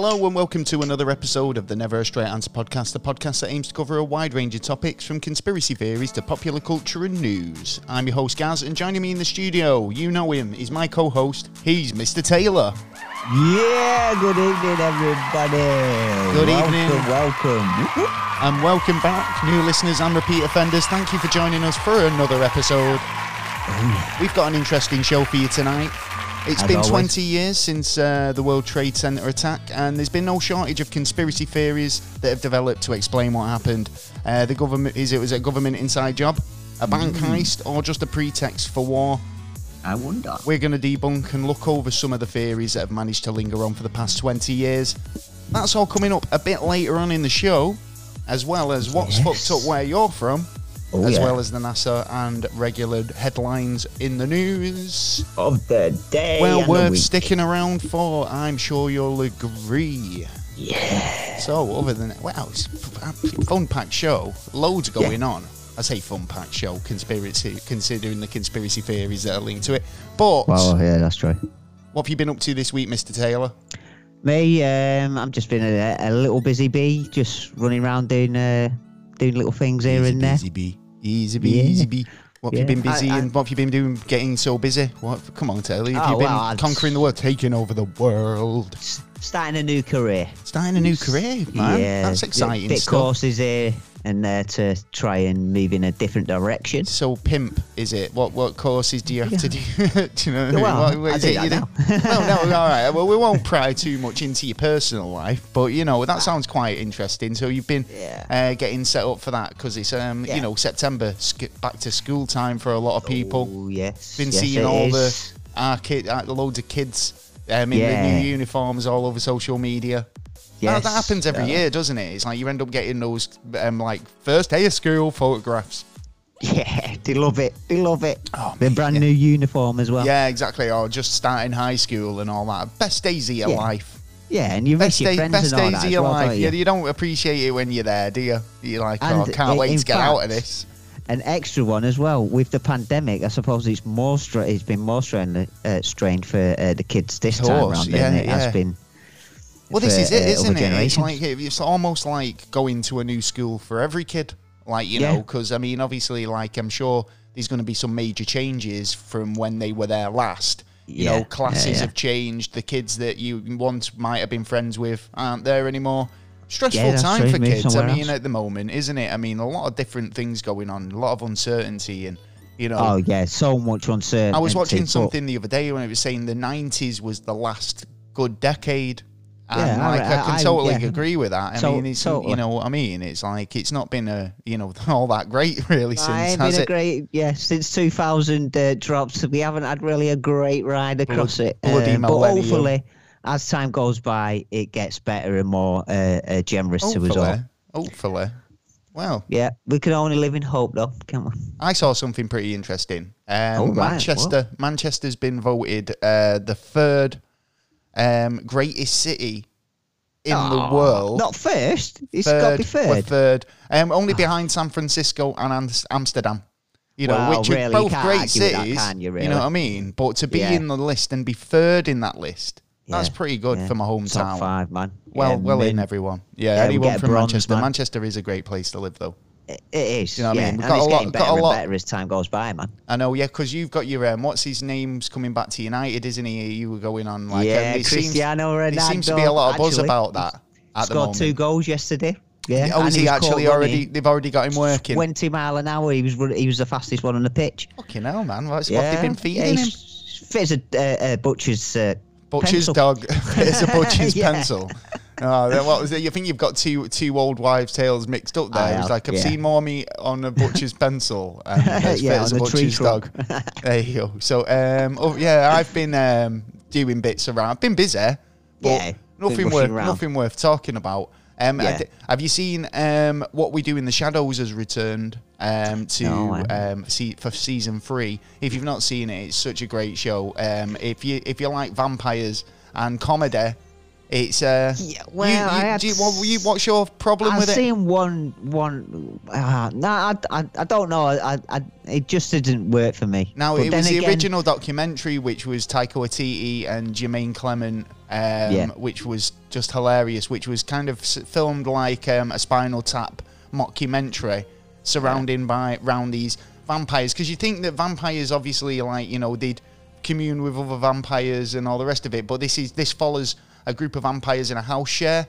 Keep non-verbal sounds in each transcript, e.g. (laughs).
Hello and welcome to another episode of the Never a Straight Answer podcast, the podcast that aims to cover a wide range of topics from conspiracy theories to popular culture and news. I'm your host Gaz, and joining me in the studio, you know him, he's my co-host. He's Mr. Taylor. Yeah, good evening, everybody. Good welcome, evening. Welcome. And welcome back, new listeners and repeat offenders. Thank you for joining us for another episode. Oh, We've got an interesting show for you tonight. It's As been always. 20 years since uh, the World Trade Center attack, and there's been no shortage of conspiracy theories that have developed to explain what happened. Uh, the government is it was a government inside job, a bank Hmm. heist, or just a pretext for war? I wonder. We're going to debunk and look over some of the theories that have managed to linger on for the past 20 years. That's all coming up a bit later on in the show, as well as what's Yes. fucked up where you're from, Oh, as yeah. well as the NASA and regular headlines in the news. Of the day. Well, worth sticking around for, I'm sure you'll agree. Yeah. So, other than that, well, it's a fun packed show, loads going on. I say fun packed show, conspiracy, considering the conspiracy theories that are linked to it. But Well, yeah, that's true. what have you been up to this week, Mr. Taylor? Me, um, I've just been a, a little busy bee, just running around doing uh, doing little things here easy and there. Easy bee, easy bee, Yeah. easy bee. What have you Yeah. been busy I- I- and what have you been doing? Getting so busy? What? Come on, Taylor. Have Oh, you been well, conquering the world, taking over the world, Starting a new career. starting a new career, man? yeah, That's bit- exciting Bit stuff. courses here and there to try and move in a different direction. So pimp is it? What what courses do you have to do? (laughs) do you know? Well, what, what I do it do? (laughs) no, no, (laughs) all right. Well, we won't pry too much into your personal life, but you know that sounds quite interesting. So you've been Yeah. uh, getting set up for that because it's um Yeah. you know September sk- back to school time for a lot of people. Oh, yes. Been yes, seeing all is. the our kid, loads of kids um, in the new uniforms all over social media. That, Yes, that happens every uh, year, doesn't it? It's like you end up getting those um, like first day of school photographs. Yeah, they love it. They love it. Oh, the brand yeah. new uniform as well. Yeah, exactly. Or just starting high school and all that. Best days of your Yeah. life. Yeah, and you Best, miss your day, friends best and all days that of your well, life. don't You, don't appreciate it when you're there, do you? You're like, oh, And, can't uh, wait to get out of this. An extra one as well with the pandemic. I suppose it's more stra- It's been more strained, uh, strained for uh, the kids this time around yeah, it yeah. has been. Well, this is it, uh, isn't it? It's like it's almost like going to a new school for every kid. Like you Yeah. know, because I mean, obviously, like I'm sure there's going to be some major changes from when they were there last. You Yeah, know, classes yeah. have changed. The kids that you once might have been friends with aren't there anymore. Stressful time true. for kids. I mean, else. at the moment, isn't it? I mean, a lot of different things going on, a lot of uncertainty, and you know, Oh yeah, so much uncertainty. I was watching something the other day when it was saying the 90s was the last good decade. And Yeah, I- like, I, can I- totally yeah. agree with that. I So- mean, it's, totally. you know what I mean? It's like, it's not been a, you know, (laughs) all that great really I since, ain't has been a great yeah since 2000 uh, drops. We haven't had really a great ride across Blood- it. bloody Uh, but hopefully, as time goes by, it gets better and more uh, uh, generous to us all. Hopefully. Hopefully. Well, Yeah, we can only live in hope, though, can't we? I saw something pretty interesting. Um, Oh, right. Manchester, Manchester's been voted uh, the third um, greatest city in the world. Not first. It's got to be third. third. Um, only behind San Francisco and Amsterdam. You know, Well, which really, are both great with that, cities. can you, know what I mean? But to be Yeah. in the list and be third in that list, that's Yeah, pretty good yeah. for my hometown. Top five, man. Well, well in everyone. Yeah, anyone from bronze, Manchester. man. Manchester is a great place to live, though. It is. You know what I mean? We've and got it's a lot- getting got better a and better as time goes by, man. I know, yeah, because you've got your um, what's his name's coming back to United, isn't he? You were going on like yeah, um, it seems, Cristiano Ronaldo. there seems to be a lot of buzz actually. about that at the Scored moment. two goals yesterday. Yeah. Oh, and is he actually already? They've already got him working. 20 mile an hour. He was he was the fastest one on the pitch. Fucking hell, man! What's, Yeah. What have they been yeah, feeding him? he's fit as a uh, uh, butcher's. Uh, Butcher's pencil. dog. (laughs) it's a butcher's (laughs) Yeah. pencil. Oh, that- what was it? You think you've got two two old wives' tales mixed up there? I It's have, like I've yeah. seen more meat on a butcher's pencil and (laughs) as Yeah, as a on the tree butcher's dog. there you go. So, um, oh, yeah, I've been um, doing bits around. I've been busy, but Yeah, nothing worth around. nothing worth talking about. Um, Yeah. have you seen um, what we do in the shadows has returned um, to No, um, see, for season three? If you've not seen it, it's such a great show. Um, if you if you like vampires and comedy, it's uh, Yeah, well, you, I had you, what, you, what's your problem I've with it? I've seen one one. Uh, no, I, I, I don't know. I, I, it just didn't work for me. Now But it was the again- original documentary, which was Taika Waititi and Jermaine Clement um, Yeah. which was just hilarious. Which was kind of filmed like um, a Spinal Tap mockumentary, surrounding by round these vampires. Because you think that vampires, obviously, like you know, they'd commune with other vampires and all the rest of it. But this is this follows a group of vampires in a house share.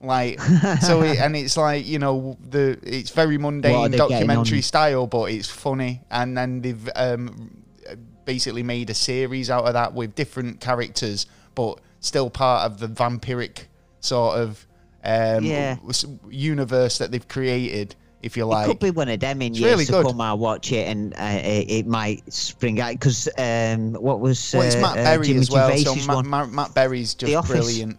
Like (laughs) so, it, and it's like you know the it's very mundane documentary style, but it's funny. And then they've um, basically made a series out of that with different characters, but still part of the vampiric sort of um, Yeah. universe that they've created, if you like. It could be one of them in It's years really to good. come. I watch it and uh, it, it might spring out because um, what was well, it's uh, Matt uh, Berry Jimmy as well. Gervais's So Matt, one? Matt, Matt Berry's just brilliant.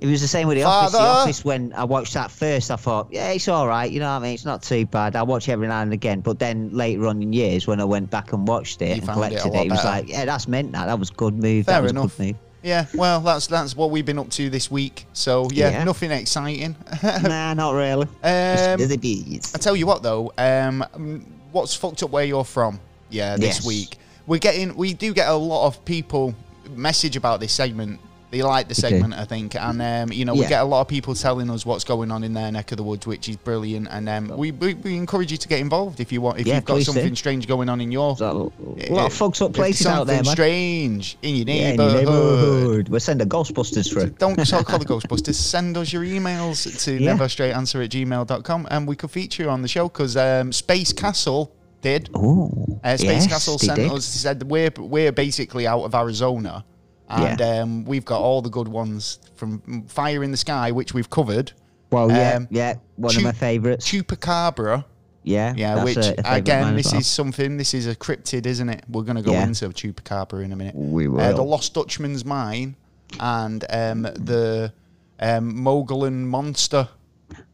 It was the same with the office. The office. When I watched that first, I thought, yeah, it's all right. You know what I mean? It's not too bad. I watch it every now and again. But then later on in years, when I went back and watched it You and found it collected it, it, was like, yeah, that's meant that. That was a good move. Fair that was enough. a good move. Yeah, well, that's that's what we've been up to this week. So yeah, Yeah. nothing exciting. (laughs) nah, not really. Um, Just the bees. I tell you what though, um, mm, what's fucked up where you're from? Yeah, this Yes. week we're getting, we do get a lot of people message about this segment. They like the segment, I think, and um, you know we get a lot of people telling us what's going on in their neck of the woods, which is brilliant. And um, we, we we encourage you to get involved if you want. If Yeah, you've got please do. something strange going on in your a lot of folks up places out there, something man. strange in your Yeah, neighborhood. neighborhood. We'll send the Ghostbusters through. Don't call the (laughs) Ghostbusters. Send us your emails to Yeah. neverstraightanswer at gmail.com and we could feature you on the show because um, Space Castle did. Oh, Uh, Space yes, Castle sent did. us, said we're, we're basically out of Arizona and um, we've got all the good ones from Fire in the Sky, which we've covered, Well, yeah, um, yeah, one of my favourites. Chupacabra. Yeah, Yeah, which a, a favourite of again, this well. is something. This is a cryptid, isn't it? We're going to go Yeah. into Chupacabra in a minute. We Uh, the. Lost Dutchman's Mine and um, the um, Mogollon Monster.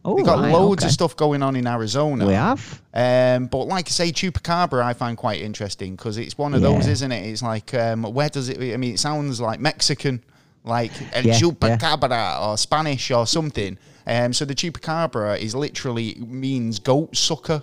Oh, We've got right, loads okay. of stuff going on in Arizona. We have. Um, but like I say, Chupacabra I find quite interesting because it's one of those, isn't it? It's like, um, where does it? I mean, it sounds like Mexican, like El Yeah, yeah. Chupacabra or Spanish or something. Um, so the Chupacabra is literally means goat sucker.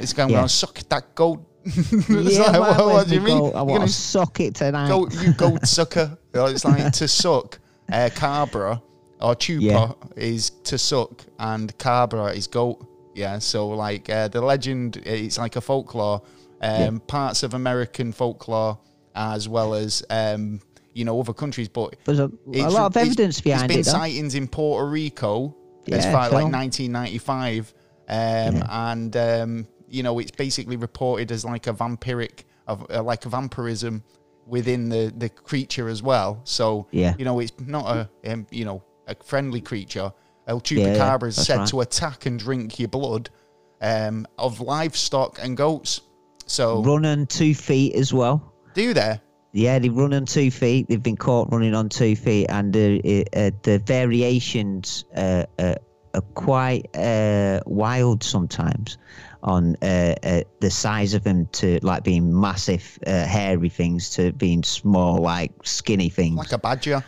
It's going Yeah. to suck that goat. (laughs) It's yeah, like, man, what, what do you mean? goat? I want to suck it tonight. goat, you goat sucker. (laughs) It's like to suck. Uh, cabra or chupa Yeah. is to suck, and cabra is goat. Yeah, so like uh, the legend, it's like a folklore. Um, Parts of American folklore, as well as um, you know other countries, but There's a, a lot of evidence behind There's been it, sightings in Puerto Rico as far as like 1995, um, and um, you know it's basically reported as like a vampiric, of uh, like a vampirism within the the creature as well. So Yeah. you know it's not a um, you know a friendly creature. El Yeah, yeah, Chupacabra is said right. to attack and drink your blood um, of livestock and goats. So Run on two feet as well. do there. Yeah, they run on two feet. They've been caught running on two feet, and uh, uh, the variations uh, uh, are quite uh, wild sometimes on uh, uh, the size of them to like being massive, uh, hairy things to being small, like skinny things. Like a badger.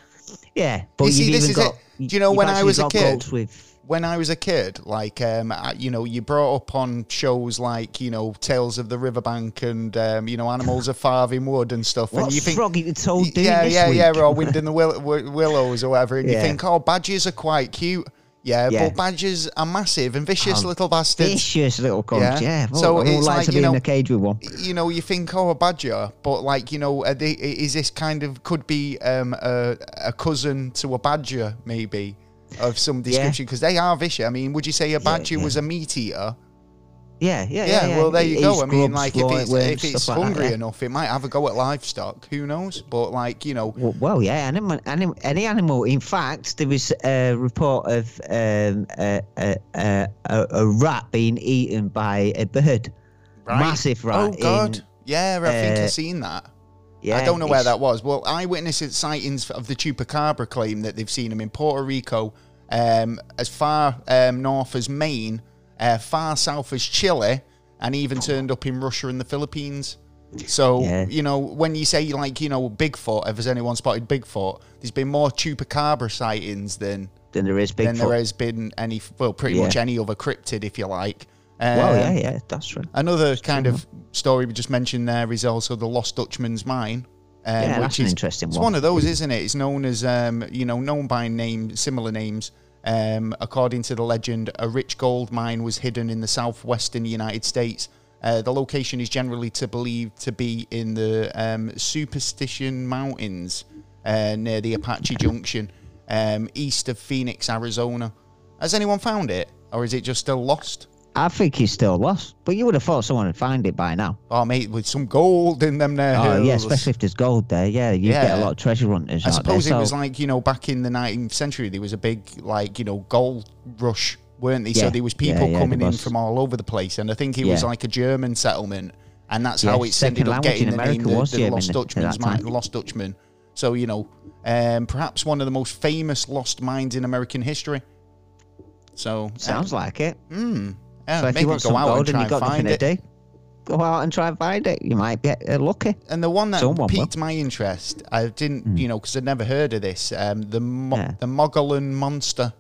yeah, but You see, you've this even is got. it. Do you know when I was a kid? With, when I was a kid, like um, I- you know, you brought up on shows like you know Tales of the Riverbank and um, you know Animals of Farthing Wood and stuff, and you think, Froggy the Toad yeah, yeah, week? yeah, or Wind in the Will- Willows or whatever, and you think, oh, badgers are quite cute, yeah, Yeah. but badgers are massive and vicious Oh, little bastards. Vicious little cunts, Yeah. yeah. So So it's it's like like, to you be know- in a cage with one. you know, you think, oh, a badger, but like, you know, they, is this kind of could be um, a, a cousin to a badger, maybe, of some description? Because they are vicious. I mean, would you say a badger yeah. was a meat eater? Yeah, yeah, Yeah, yeah. well, there you go. I mean, like, if it's, if it's stuff like that, hungry enough, it might have a go at livestock. Who knows? But, like, you know, Well, well, yeah, animal, anim, any animal. In fact, there was a report of um, a, a, a, a rat being eaten by a bird. right? Massive rat. Oh, God. in- yeah, I think uh, I've seen that. yeah, I don't know where that was. Well, eyewitnesses sightings of the chupacabra claim that they've seen them in Puerto Rico, um, as far um, north as Maine, uh, far south as Chile, and even turned up in Russia and the Philippines. So Yeah. you know when you say like you know Bigfoot, if has anyone spotted Bigfoot? There's been more chupacabra sightings than Then there is Bigfoot. than there has been any well pretty Yeah. much any other cryptid if you like. well, Um, yeah, yeah, that's true. Another kind of story we just mentioned there is also the Lost Dutchman's Mine. Um, Yeah, which that's an interesting one it's one. one of those, isn't it? It's known as um, you know known by name similar names. Um, according to the legend, a rich gold mine was hidden in the southwestern United States. Uh, the location is generally to believed to be in the um, Superstition Mountains uh, near the Apache Junction, um, east of Phoenix, Arizona. Has anyone found it, or is it just still lost? I think he's still lost, but you would have thought someone would find it by now. Oh, mate, with some gold in them there Oh yeah, especially if there's gold there. Yeah, you get a lot of treasure hunters. I suppose there, it was like you know back in the 19th century there was a big like you know gold rush, weren't they? So there was people yeah, coming in from all over the place, and I think it was like a German settlement, and that's Yeah, how it's second ended up getting in the America name the, was the German Lost Dutchman's mine. Lost Dutchman. So you know, um, perhaps one of the most famous lost mines in American history. So Sounds like it. mm, yeah, so if maybe you want go some out gold and and and got find nothing it. to do, go out and try and find it. You might get lucky. And the one that Someone will. piqued my interest, I didn't, you know, because I'd never heard of this. Um, the Mo-. Yeah. the Mogollon monster.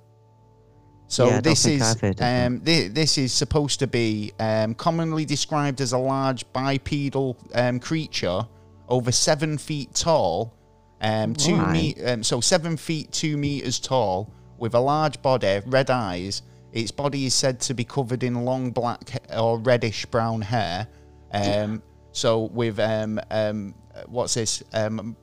So Yeah, this is um, thi- this is supposed to be um, commonly described as a large bipedal um, creature over seven feet tall, um, two Right. me- um, so seven feet two meters tall, with a large body, red eyes. Its body is said to be covered in long black or reddish brown hair. Um, so with um, um, what's this? Um,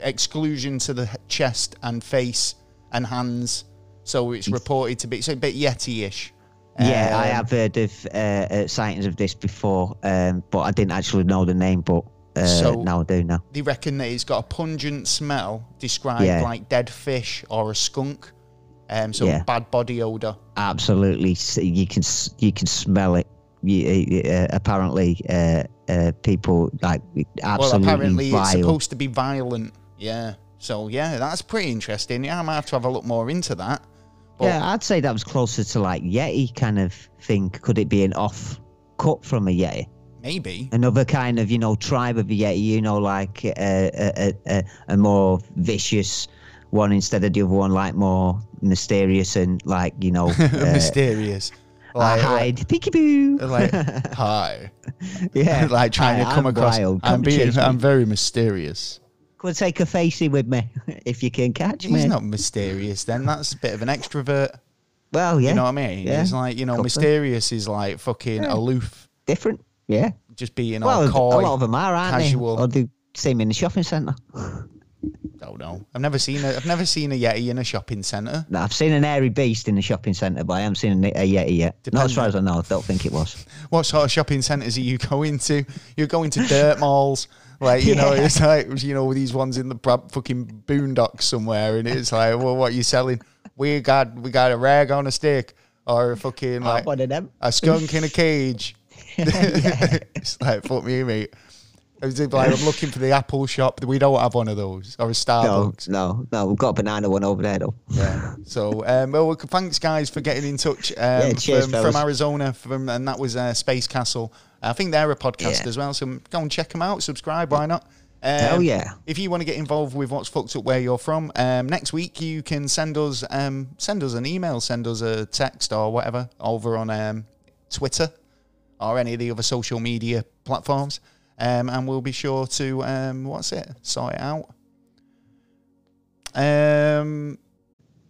exclusion to the chest and face and hands. So it's reported to be it's a bit Yeti-ish. Yeah, I Um, have heard of uh, uh, sightings of this before, um, but I didn't actually know the name. But uh, So- now I do now. They reckon that it's got a pungent smell, described Yeah. like dead fish or a skunk. Um, so Yeah. bad body odor. Absolutely, you can you can smell it. You, uh, apparently, uh, uh, people like absolutely well, apparently vile. it's supposed to be violent. Yeah. So yeah, that's pretty interesting. Yeah, I might have to have a look more into that. But yeah, I'd say that was closer to like Yeti kind of thing. Could it be an off cut from a Yeti? maybe. Another kind of you know tribe of a Yeti, you know, like a, a, a, a more vicious one instead of the other one, like more mysterious and like you know, (laughs) uh, Mysterious. I Like, hide, peekaboo. like, (laughs) hi. yeah, (laughs) like trying Hi, to come I'm across. wild. I'm being. I'm very mysterious. Come and take a facey with me if you can catch He's me. He's not mysterious. Then that's a bit of an extrovert. well, yeah, You know what I mean? Yeah. It's like you know, Could be. mysterious is like fucking Yeah. aloof, different. Yeah. just being well, all coy. a lot of them are, aren't casual. they? Or they see me in the shopping centre. Don't know. I've never seen a. I've never seen a yeti in a shopping centre. No, I've seen an airy beast in the shopping centre, but I haven't seen a, a Yeti yet. Not as far as I know. I don't think it was. (laughs) What sort of shopping centres are you going to? You're going to dirt (laughs) malls. Like you know, it's like you know these ones in the fucking boondocks somewhere, and it's like, well, what are you selling? We got we got a rag on a stick, or a fucking like one of them. a skunk in a cage. (laughs) it's like fuck me, mate. Like, I'm looking for the Apple shop. We don't have one of those, or a Starbucks. no, no. no. We've got a banana one over there, though. Yeah. So, um, well, thanks guys for getting in touch um, Yeah, cheers, from, from Arizona, from and that was uh, Space Castle. I think they're a podcast Yeah. as well, so go and check them out. Subscribe, why not? Um, Hell yeah. If you want to get involved with what's fucked up where you're from, um, next week you can send us um, send us an email, send us a text or whatever over on um, Twitter or any of the other social media platforms, um, and we'll be sure to um, what's it sort it out. Um,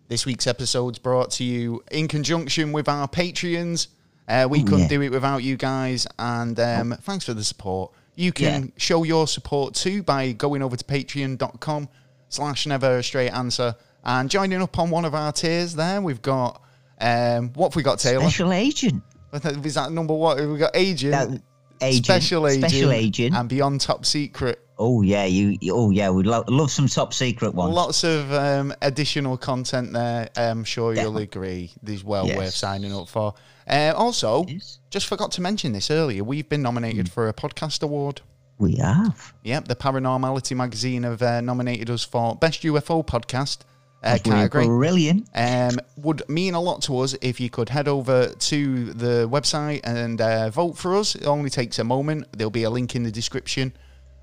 this week's episode's brought to you in conjunction with our Patreons. Uh, we Ooh, couldn't yeah. do it without you guys, and um, thanks for the support. You can Yeah. show your support too by going over to patreon.com slash never a straight answer and joining up on one of our tiers there. We've got, um, what have we got, Taylor? Special agent. (laughs) Is that number what? We've got agent, That- agent. special agent, Special agent. and beyond top secret. oh yeah, you. Oh yeah, we'd lo- love some top secret ones. Lots of um, additional content there. I'm sure you'll agree. These well Yes. worth signing up for. Uh, also, Yes. just forgot to mention this earlier. We've been nominated Hmm. for a podcast award. We have. Yep, the Paranormality magazine have uh, nominated us for best UFO podcast uh, category. Brilliant. Um, would mean a lot to us if you could head over to the website and uh, vote for us. It only takes a moment. There'll be a link in the description.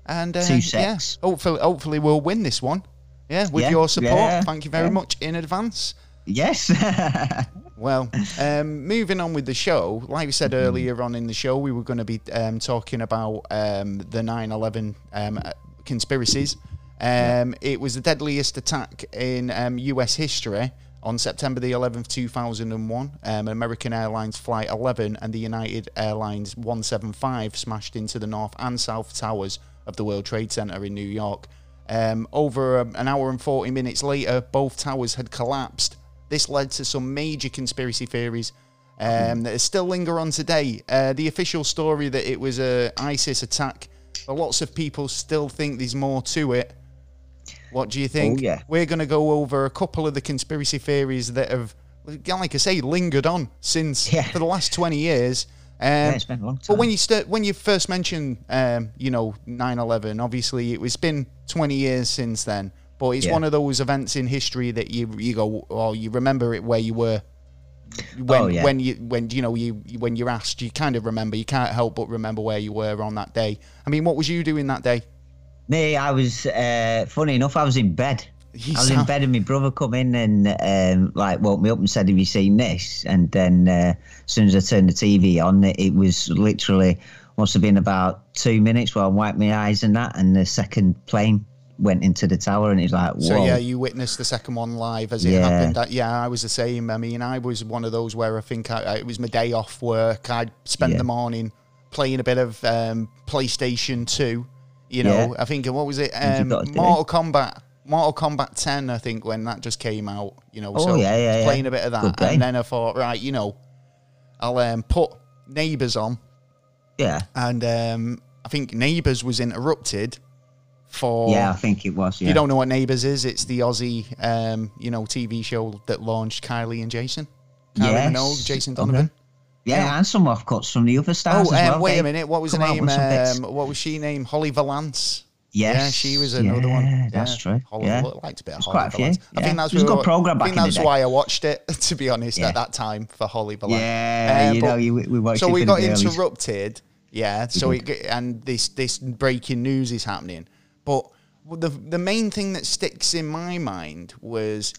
And uh, Two yeah, hopefully, hopefully we'll win this one. Yeah, with Yeah, your support. yeah, Thank you very yeah. much in advance. Yes. (laughs) Well, um, moving on with the show, like we said earlier on in the show, we were going to be um, talking about um, the 9 11 um, conspiracies. Um, it was the deadliest attack in um, U.S. history on September the 11th, 2001. Um, American Airlines Flight 11 and the United Airlines 175 smashed into the north and south towers of the World Trade Center in New York. Um, over um, an hour and 40 minutes later, both towers had collapsed. This led to some major conspiracy theories um, that still linger on today. Uh, the official story that it was a ISIS attack, but lots of people still think there's more to it. What do you think? Oh, yeah. We're going to go over a couple of the conspiracy theories that have, like I say, lingered on since Yeah. for the last 20 years. Um, Yeah, it's been a long time. But when you start, when you first mentioned, um, you know, 9/11, obviously it was been 20 years since then. But it's Yeah. one of those events in history that you you go, oh, you remember it where you were. When, Oh, yeah. when you when you know you you- when you're asked, you kind of remember. You can't help but remember where you were on that day. I mean, what was you doing that day? Me, I was uh, funny enough. I was in bed. (laughs) You I was in bed, and my brother come in and um, like woke me up and said, "Have you seen this?" And then uh, as soon as I turned the TV on, it, it was literally must have been about two minutes while I wiped my eyes and that, and the second plane went into the tower, and it was like, "Whoa!" So yeah, you witnessed the second one live as it Yeah. happened. That, yeah, I was the same. I mean, I was one of those where I think I, I- it was my day off work. I'd spent Yeah. the morning playing a bit of um, PlayStation Two. You know, Yeah. I think what was it? Um? Mortal Kombat. Mortal Kombat 10, I think, when that just came out. You know, Oh, so yeah, yeah, yeah. playing a bit of that, and then I thought, right, you know, I'll um, put Neighbours on, yeah, and um, I think Neighbours was interrupted for yeah. I think it was. if you don't know what Neighbours is, it's the Aussie, um, you know, TV show that launched Kylie and Jason. Kylie Yes. Minogue, Jason Okay. Donovan. yeah, and some offcuts from the other stars Oh, as um, well. wait They a minute. What was her name? with some bits. Um, what was she named? Holly Valance. Yes, Yeah, she was another one. yeah, that's true. Holly, Yeah. I liked a bit of There's Holly quite a few, Valance. I think that's was a good programme I think that's why I watched it, (laughs) to be honest, Yeah. at that time for Holly Valance. Yeah, Um, you know, you, we watched so we got interrupted. Yeah. So it, and this this breaking news is happening, but the the main thing that sticks in my mind was,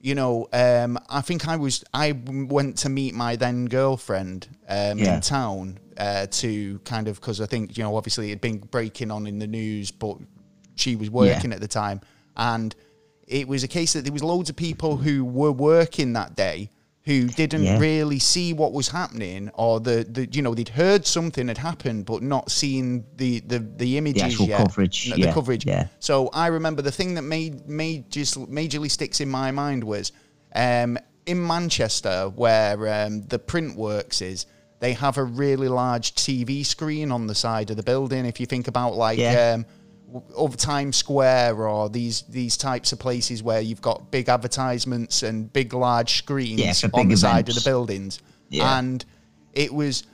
you know, um, I think I was I went to meet my then girlfriend um, Yeah. in town uh, to kind of because I think you know obviously it had been breaking on in the news, but she was working at the time, and it was a case that there was loads of people who were working that day who didn't Yeah. really see what was happening or the, the you know they'd heard something had happened but not seen the the, the images actual yet coverage, no, the coverage yeah. so i remember the thing that made made just majorly sticks in my mind was um in manchester where um, the print works is they have a really large tv screen on the side of the building if you think about like Yeah. um of Times Square or these these types of places where you've got big advertisements and big large screens Yeah, for on big the side of the buildings. Yeah. And it was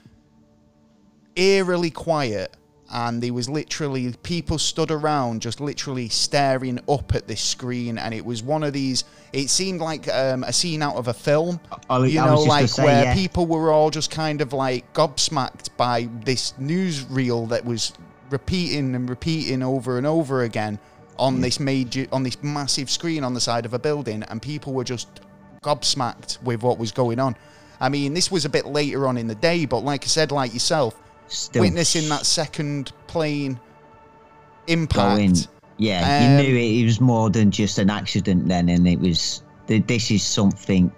eerily quiet and there was literally people stood around just literally staring up at this screen and it was one of these it seemed like um, a scene out of a film I you I know was just gonna like say, where yeah. people were all just kind of like gobsmacked by this newsreel that was repeating and repeating over and over again on this major on this massive screen on the side of a building and people were just gobsmacked with what was going on i mean this was a bit later on in the day but like i said like yourself Still witnessing that second plane impact going. Yeah, Um, you knew it, it was more than just an accident then, and it was th- this is something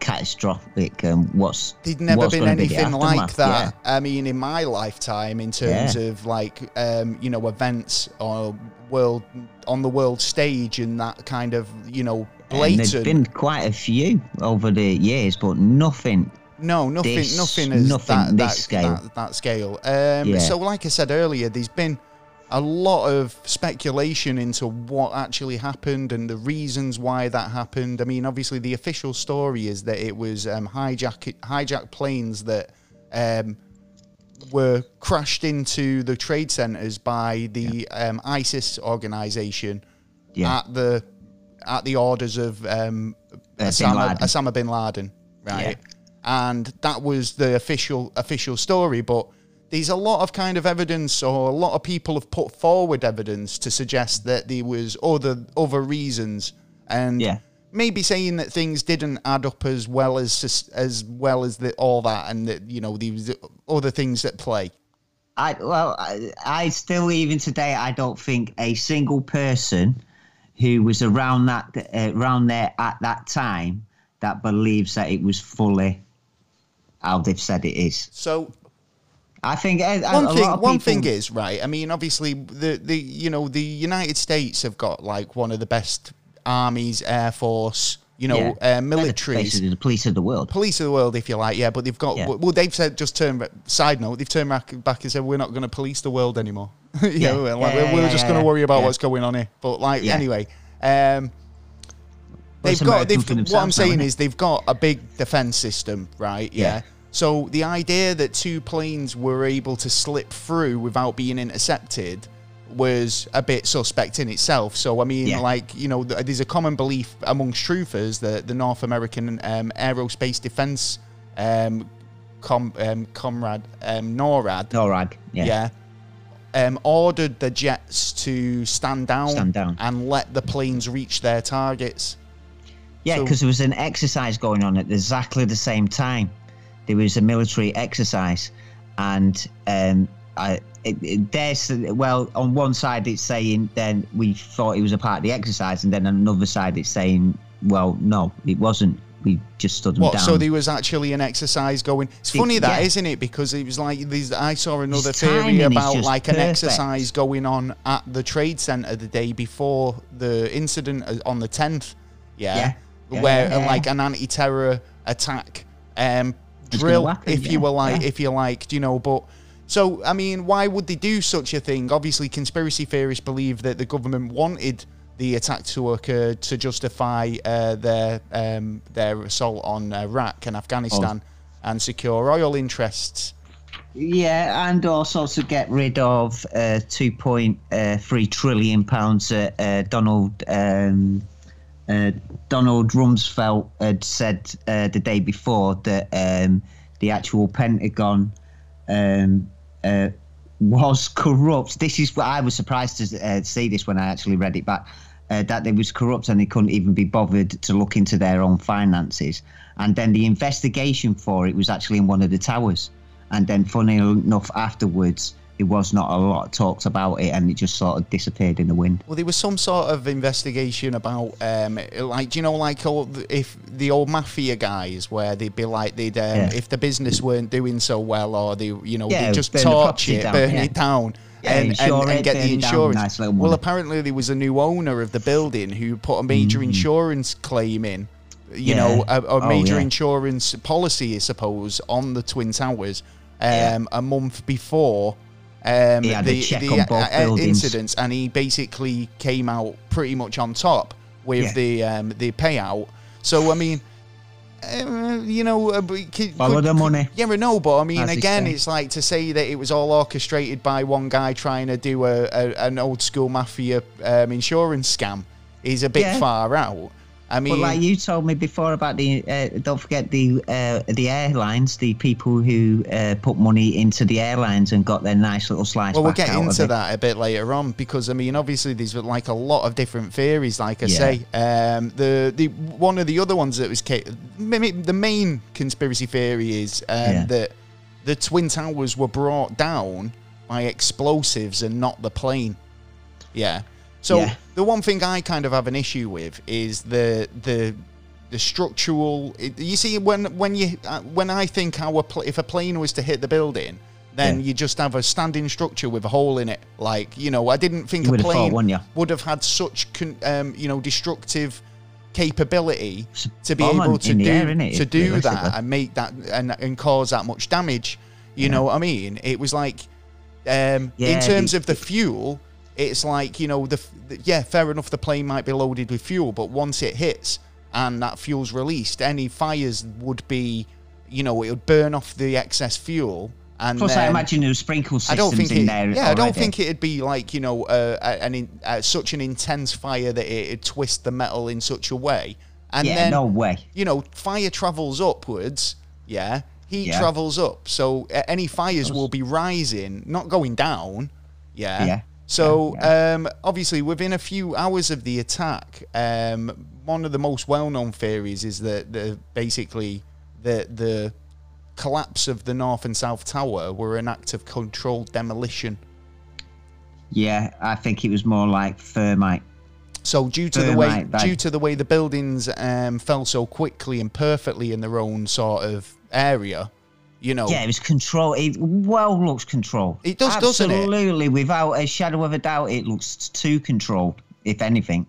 catastrophic. And what's There'd never what's been gonna be anything like that. I mean, in my lifetime, in terms Yeah. of like, um, you know, events or world on the world stage and that kind of, you know, Yeah. And blatant. there's been quite a few over the years, but nothing. no, nothing, this- nothing as nothing that, that, scale. That, that scale. Um, Yeah. So, like I said earlier, there's been a lot of speculation into what actually happened and the reasons why that happened. I mean, obviously, the official story is that it was um, hijack hijacked planes that um, were crashed into the trade centers by the um, ISIS organization Yeah. at the at the orders of um, bin Osama, Laden. Osama bin Laden, right? And that was the official official story, but there's a lot of kind of evidence, or a lot of people have put forward evidence to suggest that there was other other reasons, and Yeah. maybe saying that things didn't add up as well as as well as the, all that, and that you know there was other things at play. I well, I, I still even today I don't think a single person who was around that uh, around there at that time that believes that it was fully how they've said it is. So I think uh, one thing one people- thing is right. I mean, obviously the the you know the United States have got like one of the best armies, air force, you know, Yeah. uh, They're militaries. basically the police of the world. police of the world, if you like, yeah. But they've got Yeah. well, they've said just turn. Side note, they've turned back, back and said we're not going to police the world anymore. (laughs) you Yeah. know, like, we're, we're just going to worry about what's going on here. But like anyway, um, they've got. They've, what I'm now, saying it? is they've got a big defense system, right? Yeah. So the idea that two planes were able to slip through without being intercepted was a bit suspect in itself. So I mean, Yeah. like you know, there's a common belief amongst truthers that the North American um, Aerospace Defense um, com, um, comrade um, NORAD, Norag. Yeah. yeah, um, ordered the jets to stand down, Stand down. and let the planes reach their targets. Yeah, So- because there was an exercise going on at exactly the same time. There was a military exercise, and um, I, it, it, there's well, on one side it's saying then we thought it was a part of the exercise, and then on another side it's saying, well, no, it wasn't. We just stood them What? down. So there was actually an exercise going. It's funny that, yeah. not it? Because it was like these. I saw another His theory about like an exercise going on at the trade center the day before the incident uh, on the tenth. Yeah. Yeah. Yeah, Where uh, like an anti-terror attack um, drill, happen, if you were like, yeah. if you liked, you know, but. So, I mean, why would they do such a thing? Obviously, conspiracy theorists believe that the government wanted the attack to occur to justify uh, their um, their assault on Iraq and Afghanistan and secure oil interests. Yeah, and also to get rid of uh, two point three trillion pounds that uh, Donald um, uh, Donald Rumsfeld had said uh, the day before that um, the actual Pentagon um, uh, was corrupt. This is what I was surprised to uh, see this when I actually read it back. Uh, that they was corrupt and they couldn't even be bothered to look into their own finances. And then the investigation for it was actually in one of the towers. And then, funny enough, afterwards, there was not a lot talked about it, and it just sort of disappeared in the wind. Well, there was some sort of investigation about, um, like, do you know, like old, if the old mafia guys, where they'd be like, they'd um, Yeah. if the business weren't doing so well, or they, you know, Yeah, they just torch it, down, burn yeah. it down. And, and, and get the insurance. nice well, apparently there was a new owner of the building who put a major insurance claim in. You Mm. Know, a, a Oh, major yeah. insurance policy, I suppose, on the Twin Towers um, a month before um, He had a the, check the uh, buildings. incidents, and he basically came out pretty much on top with Yeah. the um, the payout. So I mean, uh, you know, uh, but could- Follow could- the money. Yeah, I know, but I mean, As again, it's like to say that it was all orchestrated by one guy trying to do a, a an old school mafia um, insurance scam is a bit Yeah. far out. I mean, But like you told me before about the, uh, don't forget the uh, the airlines, the people who uh, put money into the airlines and got their nice little slice. Well, we'll get into that a bit later on because I mean, obviously, there's like a lot of different theories. Like I Yeah. say, um, the the one of the other ones that was the main conspiracy theory is um, Yeah. that the twin towers were brought down by explosives and not the plane. Yeah. So Yeah. the one thing I kind of have an issue with is the the the structural. You see, when when you uh, when I think how pl- if a plane was to hit the building, then Yeah. you just have a standing structure with a hole in it. Like you know, I didn't think You a plane would have had such con, um, you know destructive capability to be able to do air, to do that and make that and, and cause that much damage. You know what I mean? It was like um, in terms the- of the fuel, it's like you know the, the yeah, fair enough. The plane might be loaded with fuel, but once it hits and that fuel's released, any fires would be, you know, it would burn off the excess fuel. And Plus, I then- imagine there were sprinkle I systems don't think in it, there. yeah, I don't think it'd be like you know uh, an in, uh, such an intense fire that it'd twist the metal in such a way, and Yeah, then no way. you know fire travels upwards, yeah, heat Yeah. travels up, so uh, any fires will be rising, not going down, yeah. Yeah. So Um, obviously, within a few hours of the attack, um, one of the most well-known theories is that the basically the the collapse of the north and south tower were an act of controlled demolition. Yeah, I think it was more like thermite. So due to the way due to the way the buildings um, fell so quickly and perfectly in their own sort of area, you know, Yeah, it was control. It well looks control. It does, doesn't it? Absolutely, without a shadow of a doubt, it looks too controlled. If anything,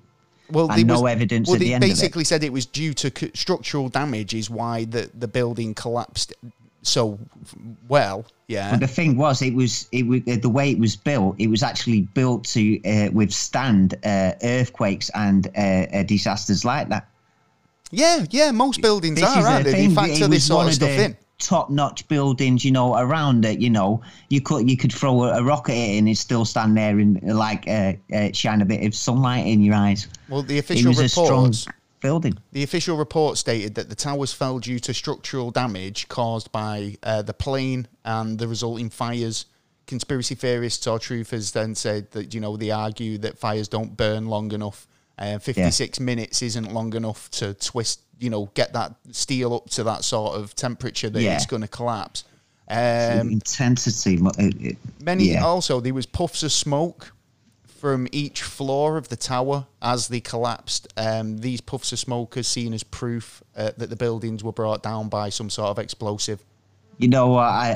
well, and no was- evidence well, at the they end of it. basically said it was due to c- structural damage is why the the building collapsed so well. Yeah, But the thing was, it was it was uh, the way it was built. It was actually built to uh, withstand uh, earthquakes and uh, uh, disasters like that. yeah, yeah. Most buildings This are, aren't the they? They thing. factor this sort of stuff the in. Top-notch buildings, you know, around it. You know, you could you could throw a, a rocket at it and it still stand there and like uh, uh, shine a bit of sunlight in your eyes. Well, the official was a strong reports. building. The official report stated that the towers fell due to structural damage caused by uh, the plane and the resulting fires. Conspiracy theorists or truthers then said that you know they argue that fires don't burn long enough. Uh, Fifty-six minutes isn't long enough to twist, you know, get that steel up to that sort of temperature that Yeah. it's going to collapse. Um, Intensity. it- it- Many yeah. also there was puffs of smoke from each floor of the tower as they collapsed. Um, these puffs of smoke are seen as proof uh, that the buildings were brought down by some sort of explosive. You know? I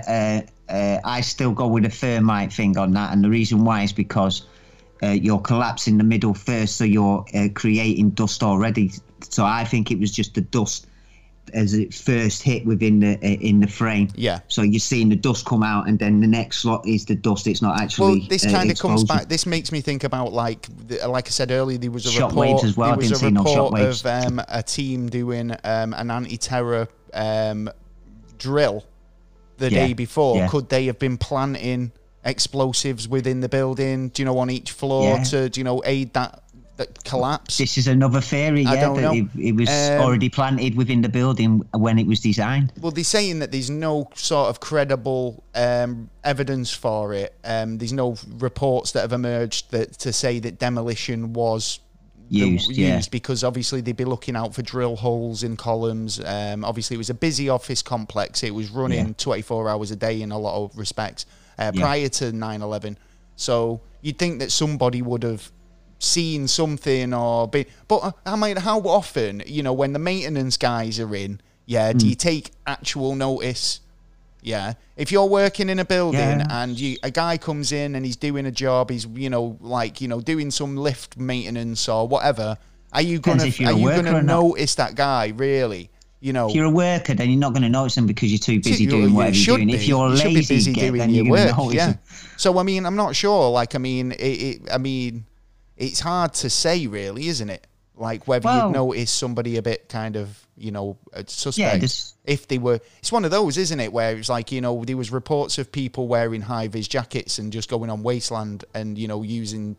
uh, uh, I still go with the thermite thing on that, and the reason why is because uh, you're collapsing the middle first, so you're uh, creating dust already. So I think it was just the dust as it first hit within the uh, in the frame. Yeah. So you're seeing the dust come out, and then the next slot is the dust. It's not actually. Well, this uh, kind of comes back. This makes me think about like, like I said earlier, there was a Shockwaves report. as well. There was a no report shockwaves. of um, a team doing um, an anti-terror um, drill the Yeah, day before. yeah. Could they have been planting explosives within the building? Do you know on each floor Yeah. to do you know aid that that collapse? This is another theory, I yeah, that. It, it was Um, already planted within the building when it was designed. Well, they're saying that there's no sort of credible um, evidence for it. Um, there's no reports that have emerged that to say that demolition was the- Used, because obviously they'd be looking out for drill holes in columns. Um, obviously, it was a busy office complex. It was running Yeah. 24 hours a day in a lot of respects uh, Yeah. prior to 9/11. So you'd think that somebody would have seen something or been. But I mean, how often, you know, when the maintenance guys are in, yeah, Hmm. do you take actual notice? Yeah, if you're working in a building Yeah. and you, a guy comes in and he's doing a job, he's you know like you know doing some lift maintenance or whatever. Are you gonna you're you gonna notice that guy really? You know, If you're a worker, then you're not going to notice them because you're too busy you- doing you whatever you're doing. be. If you're You lazy, busy get, doing then your you're going work, to notice yeah. them. So I mean, I'm not sure. Like, I mean, it, it, I mean, it's hard to say, really, isn't it? Like whether Well- you'd notice somebody a bit kind of, you know, uh, suspect just- if they were. It's one of those, isn't it? Where it's like, you know, there was reports of people wearing high vis jackets and just going on wasteland and you know using,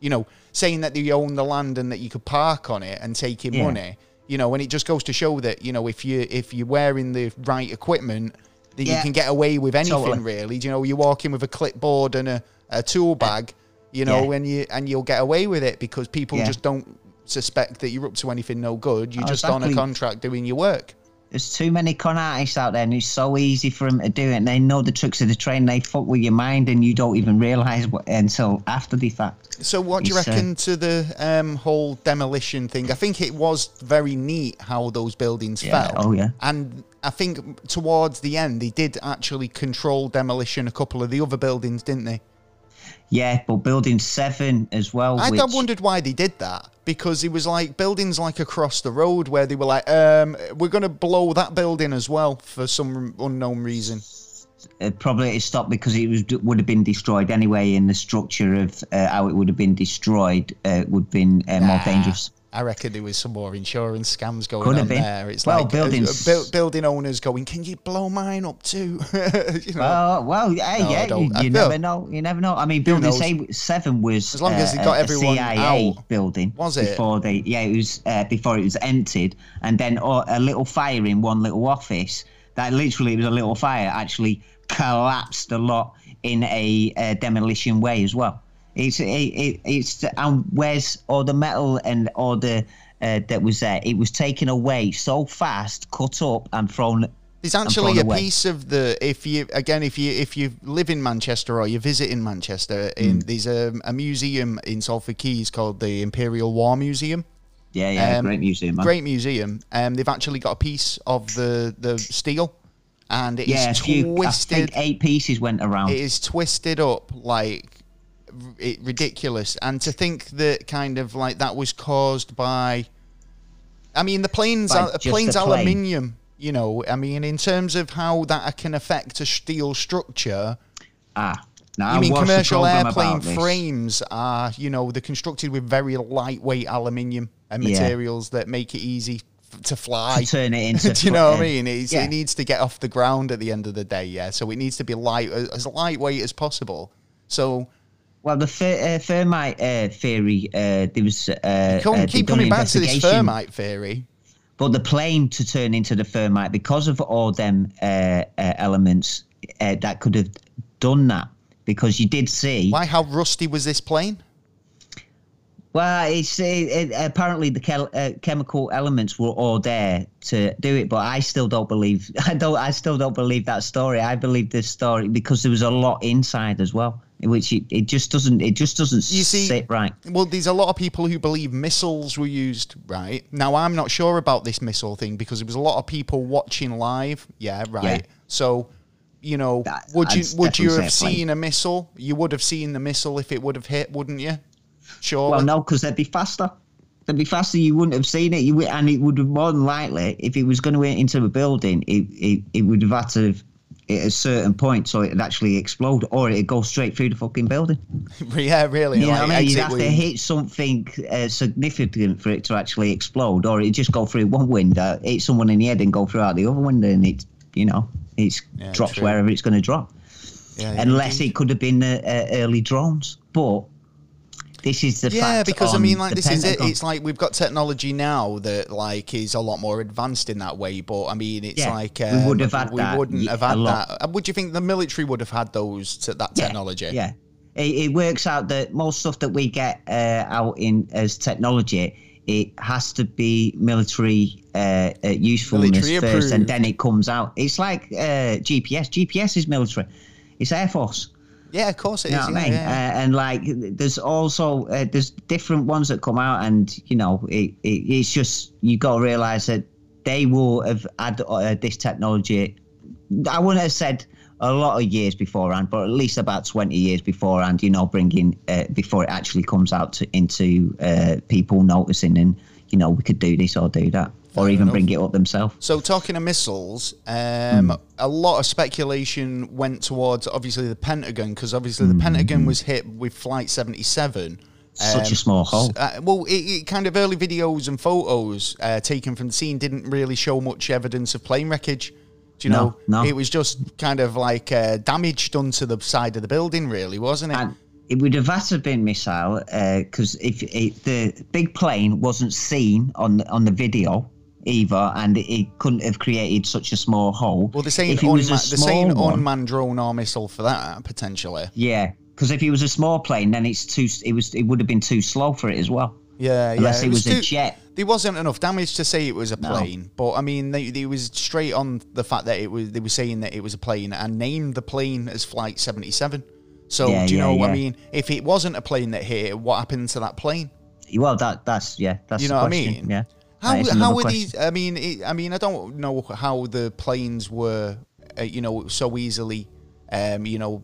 you know, saying that they own the land and that you could park on it and taking Yeah. money. You know, and it just goes to show that you know if you if you're wearing the right equipment, then you can get away with anything Totally. really. Do you know, you walk in with a clipboard and a, a tool bag, you know, Yeah. and you and you'll get away with it because people Yeah. just don't suspect that you're up to anything no good. You're Oh, just on a contract doing your work. There's too many con artists out there, and it's so easy for them to do it. And they know the tricks of the trade, and they fuck with your mind, and you don't even realise what until after the fact. So, what do you uh, reckon to the um, whole demolition thing? I think it was very neat how those buildings Yeah. fell. Oh, yeah. And I think towards the end, they did actually control demolition a couple of the other buildings, didn't they? Yeah, but building seven as well. I, which, wondered why they did that because it was like buildings like across the road where they were like, um, we're going to blow that building as well for some unknown reason. uh, probably it stopped because it was would have been destroyed anyway, and the structure of uh, how it would have been destroyed uh, would have been uh, more Nah, dangerous. I reckon there was some more insurance scams going Could on there. It's Well, like buildings- uh, bu- building owners going, "Can you blow mine up too?" (laughs) you know, Well, well, yeah, No, yeah. You, you never know. You never know. I mean, building seven was As long as uh, they got a everyone CIA out. building. Was it? before they? Yeah, it was uh, before it was emptied, and then uh, a little fire in one little office. That literally was a little fire. Actually collapsed a lot in a uh, demolition way as well. It's it, it it's and where's all the metal and all the uh, that was there? It was taken away so fast, cut up, and thrown There's actually thrown a away. piece of the if you again if you if you live in Manchester or you visit in Manchester, in Hmm. there's a, a museum in Salford Quays called the Imperial War Museum. Yeah, yeah, Um, great museum, man. Great museum. Um, they've actually got a piece of the the steel, and it is yeah, a few, I twisted. think eight pieces went around. It is twisted up like r- ridiculous, and to think that kind of like that was caused by. I mean, the plane's al- plane's plane. aluminium. You know, I mean, in terms of how that can affect a steel structure. ah, now I I mean, commercial airplane frames are, you know, they're constructed with very lightweight aluminium and Yeah. materials that make it easy to fly. to turn it (laughs) into. Do you know what I mean? It's, yeah. It needs to get off the ground at the end of the day, yeah. So it needs to be light, as lightweight as possible. So Well, the uh, Thermite uh, theory, uh, there was. Uh, come, uh, keep coming back to this thermite theory. But the plane to turn into the Thermite, because of all them uh, uh, elements uh, that could have done that, because you did see. Why? How rusty was this plane? Well, it's uh, it, apparently the chel- uh, chemical elements were all there to do it, but I still don't believe. (laughs) I don't. I still don't believe that story. I believe this story because there was a lot inside as well, which it, it just doesn't. It just doesn't You see- sit right. Well, there's a lot of people who believe missiles were used, right? Now, I'm not sure about this missile thing because there was a lot of people watching live. Yeah, right. Yeah. So, you know, That- would you I'd would you have plane. seen a missile? You would have seen the missile if it would have hit, wouldn't you? Sure. Well, no, because they'd be faster. They'd be faster. You wouldn't have seen it. You would, and it would have more than likely, if it was going to went into a building, it, it, it would have had to have at a certain point so it'd actually explode, or it'd go straight through the fucking building. (laughs) yeah, really. You know what I mean? You'd have to hit something uh, significant for it to actually explode, or it'd just go through one window, hit someone in the head, and go through out the other window, and it, you know, it's Yeah, drops true. wherever it's going to drop. Yeah, yeah, Unless it could have been uh, uh, early drones, but this is the Yeah, because I mean, like this is it. It's like we've got technology now that like is a lot more advanced in that way. But I mean, it's Yeah, like we um, would have had we that wouldn't have had that. Would you think the military would have had those to that technology? Yeah, it, it works out that most stuff that we get uh, out in as technology, it has to be military uh, uh, usefulness Military first, and then it comes out. It's like uh, GPS. GPS is military. It's Air Force. Yeah, of course it You is. know what I mean? yeah. Uh, and like, there's also uh, there's different ones that come out, and you know, it, it, it's just you got to realize that they will have had uh, this technology. I wouldn't have said a lot of years beforehand, but at least about 20 years beforehand. You know, bringing uh, before it actually comes out to, into uh, people noticing, and you know, we could do this or do that, or even enough. bring it up themselves. So talking of missiles, um, Hmm. a lot of speculation went towards obviously the Pentagon because obviously Hmm. the Pentagon was hit with Flight 77. Such a small hole. Uh, well, it, it kind of early videos and photos uh, taken from the scene didn't really show much evidence of plane wreckage. Do you No, know? no. It was just kind of like uh, damage done to the side of the building, really, wasn't it? And it would have had to have been missile because if it, the big plane wasn't seen on the, on the video either, and it couldn't have created such a small hole. well, they're saying, it unma- they're saying one- unmanned drone or missile for that potentially. yeah, because if it was a small plane, then it's too. It was. It would have been too slow for it as well. Yeah, Unless yeah. it was a too- jet. There wasn't enough damage to say it was a No. plane, but I mean, they, they was straight on the fact that it was. They were saying that it was a plane and named the plane as Flight Seventy Seven. So Yeah, do you yeah, know? I mean, if it wasn't a plane that hit it, what happened to that plane? Well, that that's yeah. That's You the know what I mean? Yeah. How how question. these? I mean, it, I mean, I don't know how the planes were, uh, you know, so easily, um, you know,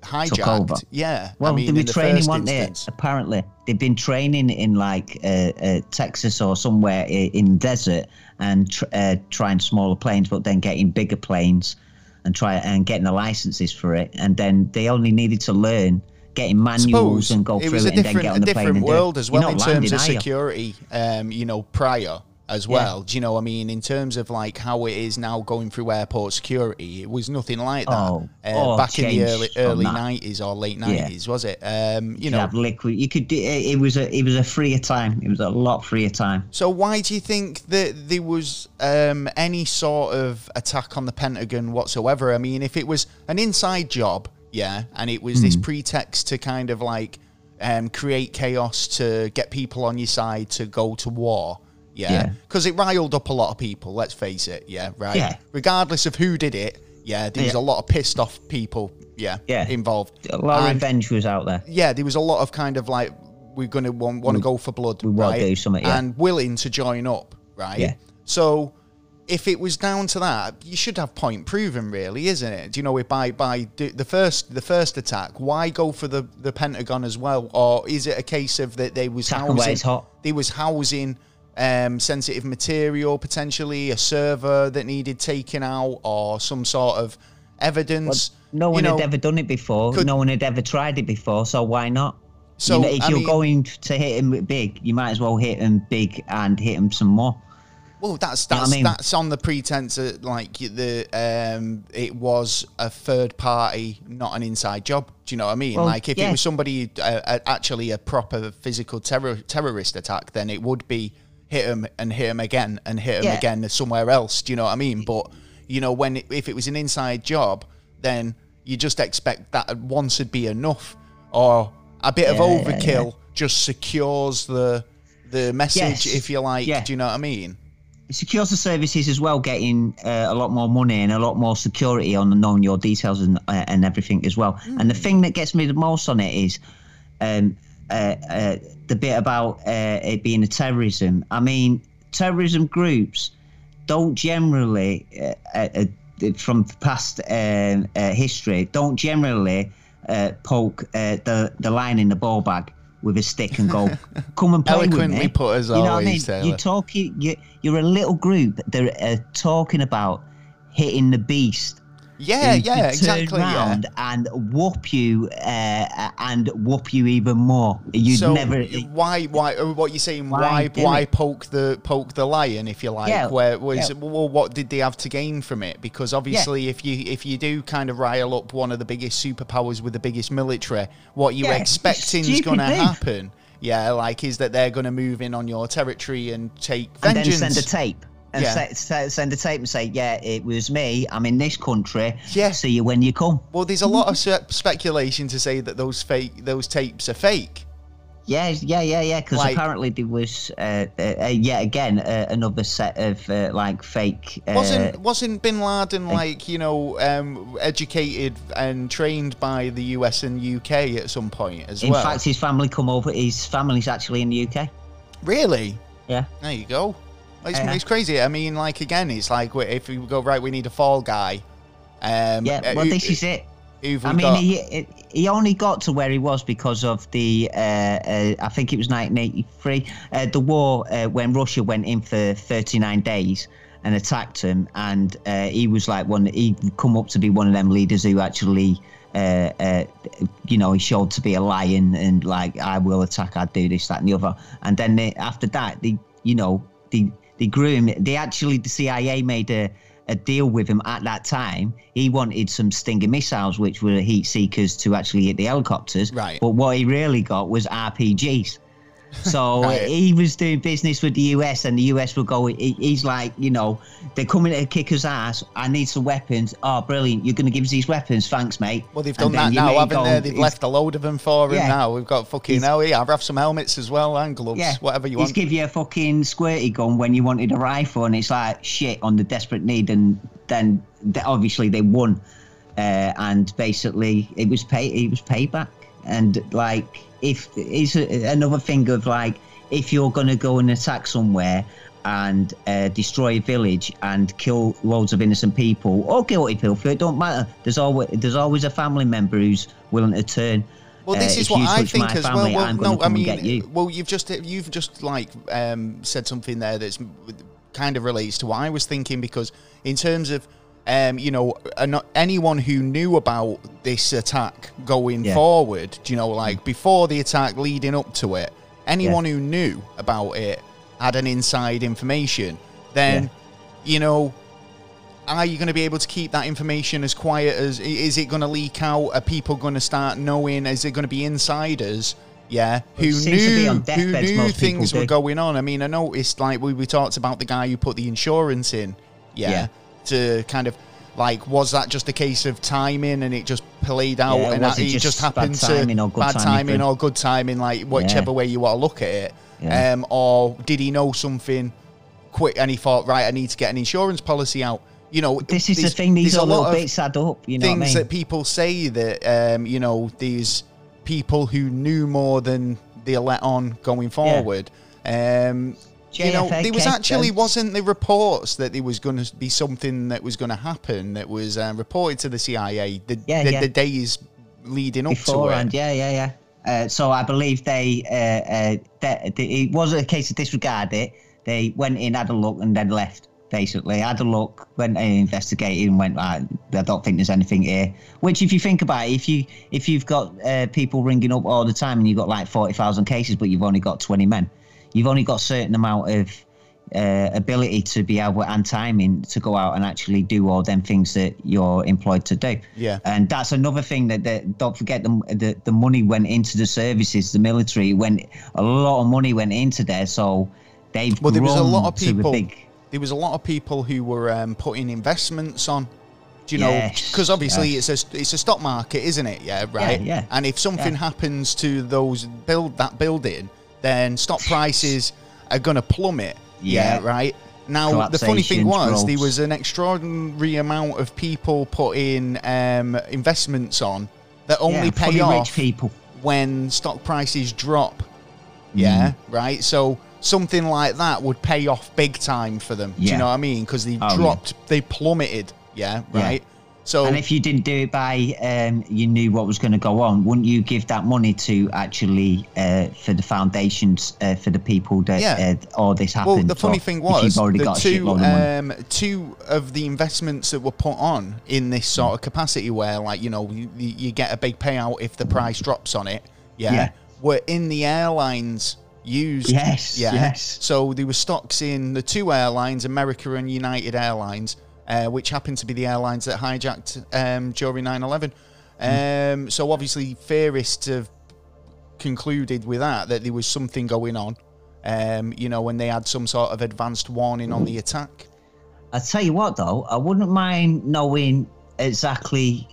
hijacked. over. Yeah. Well, I mean, they were in the training, first weren't they? Apparently, they've been training in like uh, uh, Texas or somewhere in desert and tr- uh, trying smaller planes, but then getting bigger planes and try and getting the licenses for it. And then they only needed to learn getting manuals and go it through was it a and then different, get on a the plane different and do it. world as well in terms landing, of are you? security. Um, you know, prior as Yeah. well. Do you know? what I mean, in terms of like how it is now going through airport security, it was nothing like that Oh, uh, oh, back in the early early nineties or late nineties, was it? Um, you You know. liquid. You could. It, it was a. It was a freer time. It was a lot freer time. So why do you think that there was um, any sort of attack on the Pentagon whatsoever? I mean, if it was an inside job, yeah, and it was Hmm. this pretext to kind of like um, create chaos to get people on your side to go to war, Yeah, Yeah. because it riled up a lot of people. Let's face it. Yeah, right. Yeah. Regardless of who did it, yeah, there was Yeah. a lot of pissed off people. Yeah, Yeah. involved. A lot of And, revenge was out there. yeah, there was a lot of kind of like we're gonna want, want to go for blood, we wanna do something, yeah. and willing to join up, right? Yeah. So if it was down to that, you should have point proven, really, isn't it? Do you know if by by the first the first attack, why go for the the Pentagon as well, or is it a case of that they was Attack housing hot. they was housing um, sensitive material, potentially a server that needed taken out, or some sort of evidence. No You one know, had ever done it before. could- no one had ever tried it before. So why not? So, you know, if I you're mean- going to hit him big, you might as well hit him big and hit him some more. Well, that's know I that's mean? that's on the pretense that like the um it was a third party, not an inside job. Do you know what I mean? Well, like if it was somebody uh, actually a proper physical terror terrorist attack, then it would be hit him and hit him again and hit him Yeah. again somewhere else. Do you know what I mean? But you know when it, if it was an inside job, then you just expect that once would be enough, or a bit of Yeah, yeah, overkill just secures the the message, Yes. if you like. Yeah. Do you know what I mean? The services as well, getting uh, a lot more money and a lot more security on knowing your details and uh, and everything as well. And the thing that gets me the most on it is um, uh, uh, the bit about uh, it being a terrorism. I mean, terrorism groups don't generally, uh, from past history, don't generally uh, poke uh, the the line in the ball bag with a stick and go, (laughs) "Come and play with me." put as you know what I mean? You're talking. You, you're a little group that are talking about hitting the beast. Yeah, yeah, exactly. Yeah. and whoop you, uh, and whoop you even more. You'd so never. why why what you saying Why why why poke the poke the lion if you like Yeah, where was yeah. well what did they have to gain from it because obviously if you if you do kind of rile up one of the biggest superpowers with the biggest military what you Yeah, expecting is going to happen yeah like is that they're going to move in on your territory and take vengeance. and then send a tape. And Yeah. se- se- send a tape and say, "Yeah, it was me. I'm in this country. Yeah. See you when you come." well there's a lot of se- speculation to say that those fake those tapes are fake Yeah, yeah, yeah, yeah. Because Like- apparently there was, uh, uh, uh, yet again, uh, another set of uh, like fake. Uh, Wasn't wasn't Bin Laden like you know um, educated and trained by the US and UK at some point as in well? In fact, his family come over. His family's actually in the UK. really? Yeah. There you go. It's, Yeah. it's crazy. I mean, like again, it's like if we go right, we need a fall guy. Um, Yeah. uh, Well, who- this is it. I mean, got? he he only got to where he was because of the uh, uh, I think it was 1983, uh, the war uh, when Russia went in for 39 days and attacked him, and uh, he was like one. He come up to be one of them leaders who actually. Uh, uh, you know, he showed to be a lion and like I will attack, I do this, that, and the other. And then they, after that, they, you know, they they grew him. They actually, the CIA made a, a deal with him at that time. He wanted some Stinger missiles, which were heat seekers to actually hit the helicopters. Right. But what he really got was RPGs. So (laughs) Right. he was doing business with the US, and the US were go, he- He's like, you know, they're coming to kick us ass. I need some weapons. Oh, brilliant! You're going to give us these weapons. Thanks, mate. well, they've And done that now, haven't they? They've left a load of them for him Yeah. now. We've got fucking He's- hell, yeah. I've have some helmets as well and gloves, Yeah, whatever you He's want. give you a fucking squirty gun when you wanted a rifle, and it's like shit on the desperate need, and then th- obviously they won, uh, and basically it was pay it was payback, and like if it's another thing of like if you're gonna go and attack somewhere and uh, destroy a village and kill loads of innocent people or guilty people, it don't matter. There's always there's always a family member who's willing to turn. Well, this uh, is what I think as well. family, Well, I'm no, I mean, you. well, you've just you've just like um, said something there that's kind of relates to what I was thinking because in terms of um, you know, anyone who knew about this attack going Yeah. forward, you know, like before the attack, leading up to it, anyone who knew about it had an inside information. Then, you know, are you going to be able to keep that information as quiet as is it going to leak out are people going to start knowing is it going to be insiders yeah who It seems to be knew on who knew things were do. going on i mean i noticed like we, we talked about the guy who put the insurance in yeah, Yeah. To kind of like was that just a case of timing and it just played out Yeah, and that, it just just bad happened timing to bad timing or good timing like whichever way you want to look at it Yeah. um or did he know something quick, and he thought, right, I need to get an insurance policy out. You know, This is the thing. These are a little bits add up. You know things I mean? that people say that um, you know these people who knew more than they let on going forward. Um, you know, there was actually wasn't the reports that there was going to be something that was going to happen that was uh, reported to the CIA the, Yeah, the, yeah. the days leading up beforehand. to it. Yeah, yeah, yeah. Uh, so I believe they, uh, uh, it wasn't a case of disregard it. They went in, had a look, and then left. Basically, had a look, went and investigated, and went. Right, I don't think there's anything here. Which, if you think about it, if you if you've got uh, people ringing up all the time, and you've got like forty thousand cases, but you've only got twenty men, you've only got a certain amount of uh, ability to be able and timing to go out and actually do all them things that you're employed to do. Yeah. And that's another thing that, that don't forget the, the the money went into the services, the military went a lot of money went into there, so they've Well, there was a lot of people. big- There was a lot of people who were um, putting investments on. Do you know? Because obviously yes. it's a it's a stock market, isn't it? Yeah, right. yeah. And if something Yeah. happens to those build that building, then stock prices are going to plummet. Yeah, Yeah. right. Now the funny thing was there was an extraordinary amount of people putting um, investments on that only yeah, pay off people. when stock prices drop. Yeah, Mm. right. So something like that would pay off big time for them. Do you know what I mean? Because they Oh, yeah. dropped, they plummeted. Yeah, Yeah. right. So And if you didn't do it by, um, you knew what was going to go on, wouldn't you give that money to actually uh, for the foundations for the people that Yeah. uh, all this happened? well, the funny thing was the two of um, two of the investments that were put on in this sort of capacity, where like you know you, you get a big payout if the price drops on it. Yeah, Yeah. were in the airlines used. Yes, Yeah. yes. So there were stocks in the two airlines, America and United Airlines, uh, which happened to be the airlines that hijacked um, during 9/11. Um, so obviously, theorists have concluded with that that there was something going on. Um, you know, when they had some sort of advanced warning on the attack. I tell you what, though, I wouldn't mind knowing exactly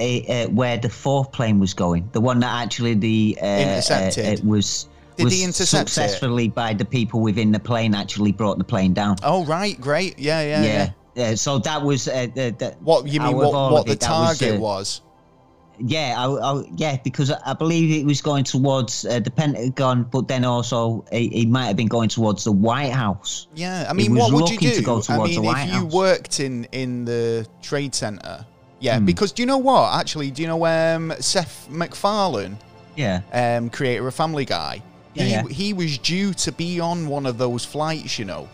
uh, uh, where the fourth plane was going. The one that actually the uh, Intercepted. Uh, it was Did was intercept it? successfully by the people within the plane actually brought the plane down. Oh right, great, yeah, yeah, yeah. yeah. Uh, so that was uh, the, the, What you mean? What, what the it, that was, target uh, was? Yeah, I, I, yeah, because I believe it was going towards uh, the Pentagon, but then also it, it might have been going towards the White House. Yeah, I mean, what would you do? to go I mean, the if you House. worked in in the trade center, yeah. Hmm. Because do you know what? Actually, do you know um, Seth MacFarlane, Yeah, um, creator of Family Guy? Yeah, he yeah. he was due to be on one of those flights. You know,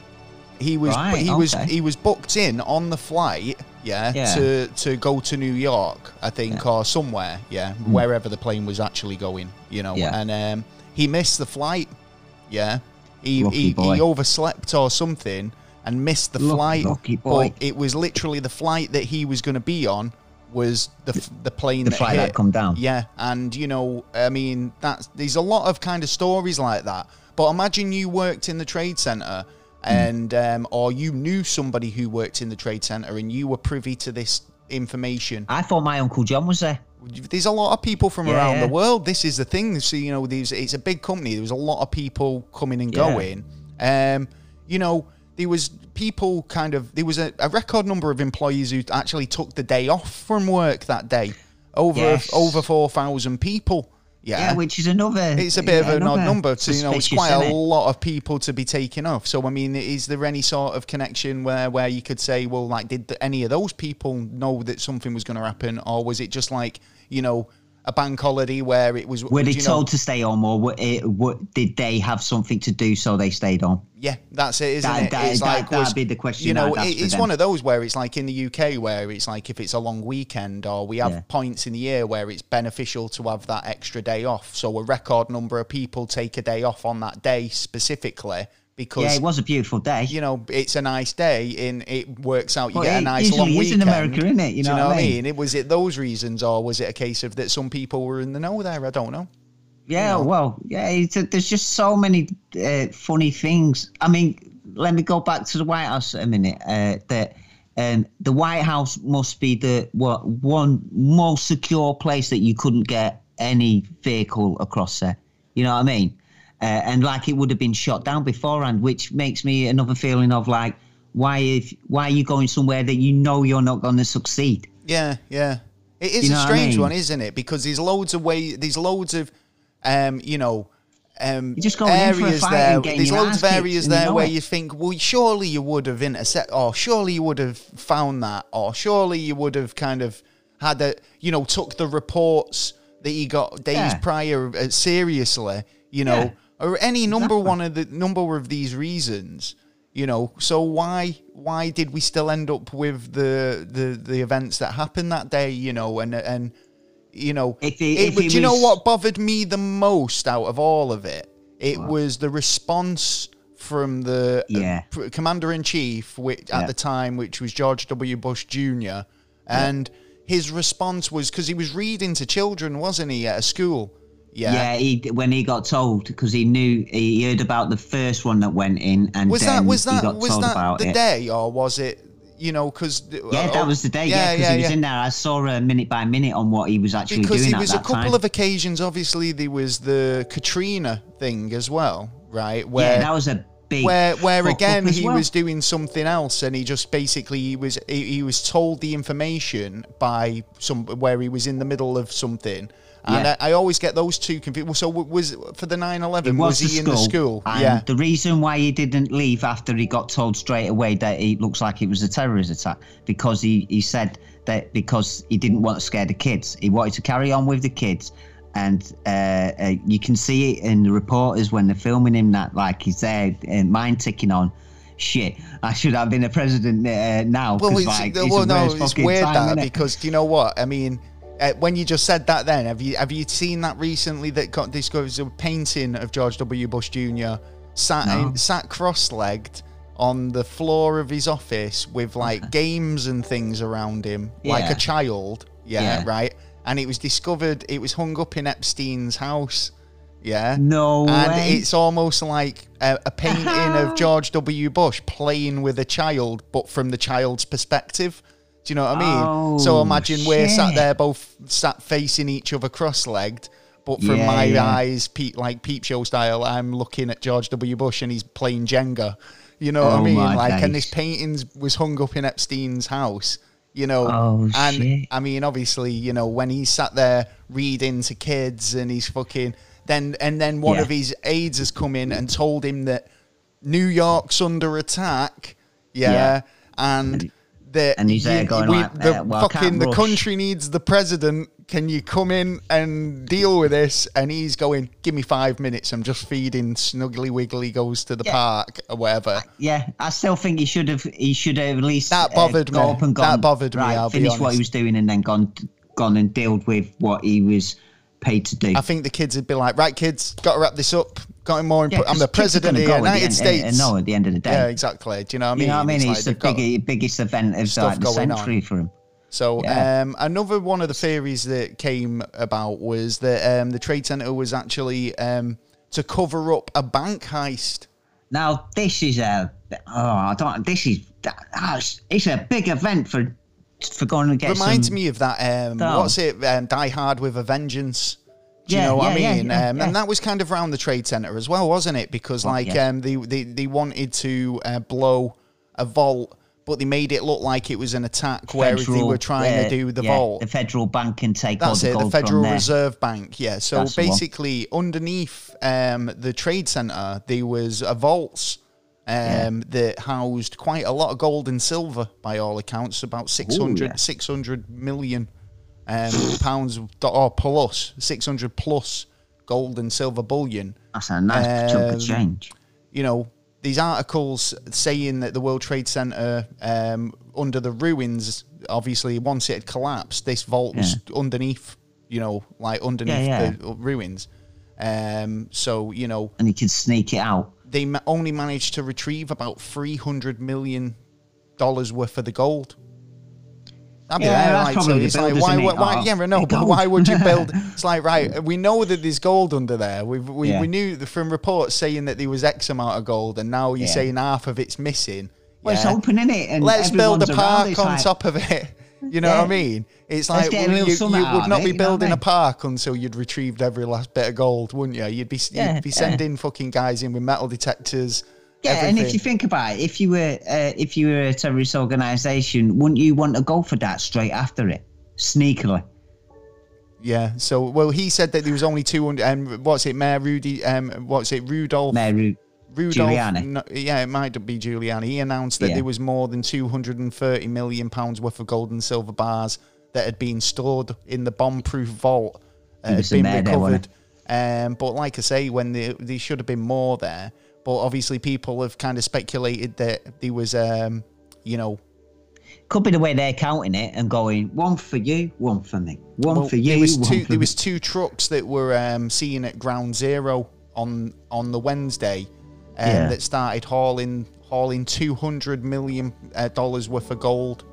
he was Right, he was he was booked in on the flight. Yeah, Yeah. to to go to New York, I think, or somewhere. Yeah, wherever the plane was actually going. You know. Yeah. and um, he missed the flight. Yeah, he he, he overslept or something and missed the Lucky- flight. lucky. But it was literally the flight that he was going to be on was the f- the plane the that flight hit. that come down. Yeah, and you know, I mean, that's there's a lot of kind of stories like that. But imagine you worked in the trade center, and um, or you knew somebody who worked in the trade center, and you were privy to this information. I thought my uncle John was there. There's a lot of people from Yeah, around yeah. the world. This is the thing. So you know, there's it's a big company. There was a lot of people coming and Yeah. going. Um, you know, there was people kind of there was a, a record number of employees who actually took the day off from work that day. Over Yes. over four thousand people. Yeah. Yeah, which is another. it's a bit of an odd number. To, you know, it's quite a lot of people to be taking off. So, I mean, is there any sort of connection where, where you could say, well, like, did any of those people know that something was going to happen, or was it just like, you know, a bank holiday where it was? Were they you know- told to stay home, or were it, were, did they have something to do so they stayed on? Yeah, that's it, isn't That- it? that- it's that- like that'd was- be the question You know, it- it's one of those where it's like in the UK where it's like if it's a long weekend, or we have Yeah. points in the year where it's beneficial to have that extra day off. So a record number of people take a day off on that day specifically because Yeah, it was a beautiful day. you know, it's a nice day and it works out. You Well, get a nice long is in. America, isn't it? You Do know you know what I mean? mean? It was it those reasons, or was it a case of that some people were in the know there? I don't know. Yeah, well, yeah, it's there's just so many uh, funny things. I mean, let me go back to the White House a minute. Uh, that um, the White House must be the what one most secure place that you couldn't get any vehicle across there. You know what I mean? Uh, and like it would have been shot down beforehand, which makes me another feeling of like, why if why are you going somewhere that you know you're not going to succeed? Yeah, yeah. It is You know a what I strange mean? one, isn't it? Because there's loads of way, there's loads of, um, you know, um, just going in for a areas there. There's loads of areas there where it. you think, well, surely you would have intercept, or surely you would have found that, or surely you would have kind of had a, you know, took the reports that you got days Yeah. prior uh, seriously, you know, Yeah. Or any number one of the number of these reasons. You know, so why why did we still end up with the the, the events that happened that day? You know, and and you know, If it- it if do you know what bothered me the most out of all of it? It was the response from the uh, Yeah. commander in chief, which at Yeah. the time, which was George W. Bush Jr. And his response was because he was reading to children, wasn't he, at a school? Yeah, yeah. he when he got told because he knew he heard about the first one that went in, and Was that was that was that the it. day, or was it? You know, because Yeah, that oh, was the day. Yeah, because he was in there. I saw a minute by minute on what he was actually because doing Because there was a couple time. of occasions. Obviously, there was the Katrina thing as well, right? Where yeah, that was a big. where where again he well. was doing something else and he just basically he was he, he was told the information by some where he was in the middle of something and Yeah. I, I always get those two confused so was for the 9-11 It was, the he in the school and yeah The reason why he didn't leave after he got told straight away that it looks like it was a terrorist attack because he, he said that because he didn't want to scare the kids, he wanted to carry on with the kids. And uh, uh, you can see it in the reporters when they're filming him that like he's there, uh, mind ticking on. Shit, I should have been a president uh, now. well it's, like, well, it's the no it's weird time, that because do you know what I mean uh, when you just said that then have you have you seen that recently that got discovered a painting of George W Bush Jr sat No. in, sat cross-legged on the floor of his office with like games and things around him like a child yeah, Yeah. right and it was discovered it was hung up in Epstein's house yeah No and way. it's almost like a, a painting of George W. Bush playing with a child, but from the child's perspective. Do you know what I mean? so Oh, imagine we're sat there, both sat facing each other, cross-legged. But from Yeah, my yeah. eyes, peep, like peep show style, I'm looking at George W. Bush and he's playing Jenga. You know what I Oh, mean? Like, and this painting was hung up in Epstein's house. You know, Oh, and shit. I mean, obviously, you know, when he sat there reading to kids and he's fucking then and then one Yeah. of his aides has come in and told him that New York's under attack. Yeah. and that and he's there going we- like, the uh, well, fucking the country needs the president. Can you come in and deal with this? And he's going, give me five minutes. I'm just feeding Snuggly Wiggly goes to the Yeah. park or whatever. Yeah, I still think he should have. He should have at least That bothered uh, me. Up and That gone, bothered me, Right, I'll be finished what he was doing and then gone, gone and dealt with what he was paid to do. I think the kids would be like, right, kids, got to wrap this up. Got more Yeah, important. I'm the president of the United end- uh, States. no, at the end of the day. Yeah, exactly. Do you know what I mean? you know what I mean? like It's, the they've big, biggest event of like the going on. century for him. So Yeah. um, another one of the theories that came about was that um, the trade center was actually um, to cover up a bank heist. Now this is a oh I don't this is ah, it's- it's a big event for for going to get Reminds some, me of that. Um, Oh. what's it? Um, Die Hard with a Vengeance. Do you Yeah, know what I yeah, yeah, mean? yeah, um. And that was kind of around the trade center as well, wasn't it? Because Well, like um, they, they they wanted to uh, blow a vault, but they made it look like it was an attack, whereas they were trying uh, to do the yeah, vault. The federal bank can take That's all it, the the Federal from there. Reserve Bank. Yeah. So That's the basically, underneath um, the trade center, there was a vaults um, that housed quite a lot of gold and silver, by all accounts, about 600, yeah. 600 million um, pounds or plus 600 plus gold and silver bullion. That's a nice chunk Um, of change. You know. These articles saying that the World Trade Center, um, under the ruins, obviously once it had collapsed, this vault was underneath, you know, like underneath Yeah, yeah. the ruins. Um, so you know, And you can sneak it out. they only managed to retrieve about three hundred million dollars worth of the gold. That'd be Yeah, there, like, probably it's like, why, why, why, Oh, yeah, know, but why would you build? (laughs) It's like, right, we know that there's gold under there. We've, we Yeah. we knew from reports saying that there was X amount of gold, and now you're Yeah. saying half of it's missing. Well, it's open, innit? And Let's build a park on like- top of it. (laughs) You know what I mean? It's like well, you, you would not it, be you know I building a park until you'd retrieved every last bit of gold, wouldn't you? You'd be you'd be sending fucking guys in with metal detectors. Yeah, and if you think about it, if you were uh, if you were a terrorist organisation, wouldn't you want to go for that straight after it, sneakily? yeah. So well, he said that there was only two hundred. And what's it, Mayor Rudy? Um, what's it, Rudolph? Mary, Rudolph, Giuliani. no, yeah, it might be Giuliani. He announced that Yeah. there was more than 230 million pounds worth of gold and silver bars that had been stored in the bomb-proof vault uh, had been there, there, recovered. Um, but like I say, when there, there should have been more there. But obviously, people have kind of speculated that there was, um, you know, could be the way they're counting it and going one for you, one for me, one well, for you, there was two. There me. was two trucks that were um, seen at Ground Zero on on the Wednesday, um, Yeah. that started hauling hauling 200 million uh, dollars worth of gold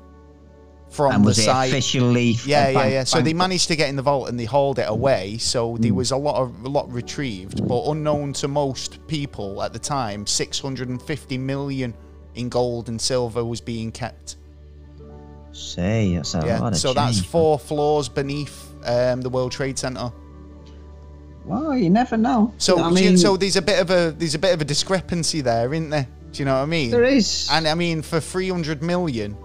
from and the was it site. officially? Yeah, yeah, bank- yeah. So they managed to get in the vault and they hauled it away. So Hmm. there was a lot of a lot retrieved, but unknown to most people at the time, 650 million in gold and silver was being kept. Say, that's a lot Yeah. of So that's change. four floors beneath um, the World Trade Center. Well, you never know. So, I mean, so there's a bit of a there's a bit of a discrepancy there, isn't there? Do you know what I mean? there is. And I mean, for 300 million,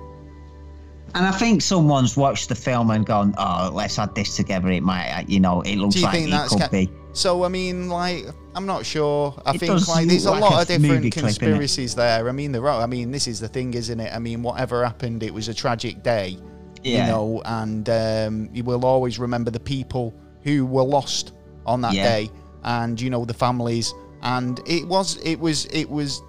And I think someone's watched the film and gone, "Oh, let's add this together. It might, uh, you know, it looks like it could ca- be." so? I mean, like, I'm not sure. I It think like there's a lot of a movie different clip, conspiracies there. I mean, there are. I mean, this is the thing, isn't it? I mean, whatever happened, it was a tragic day. Yeah. You know, and um, you will always remember the people who were lost on that Yeah. day, and you know the families. And it was, it was, it was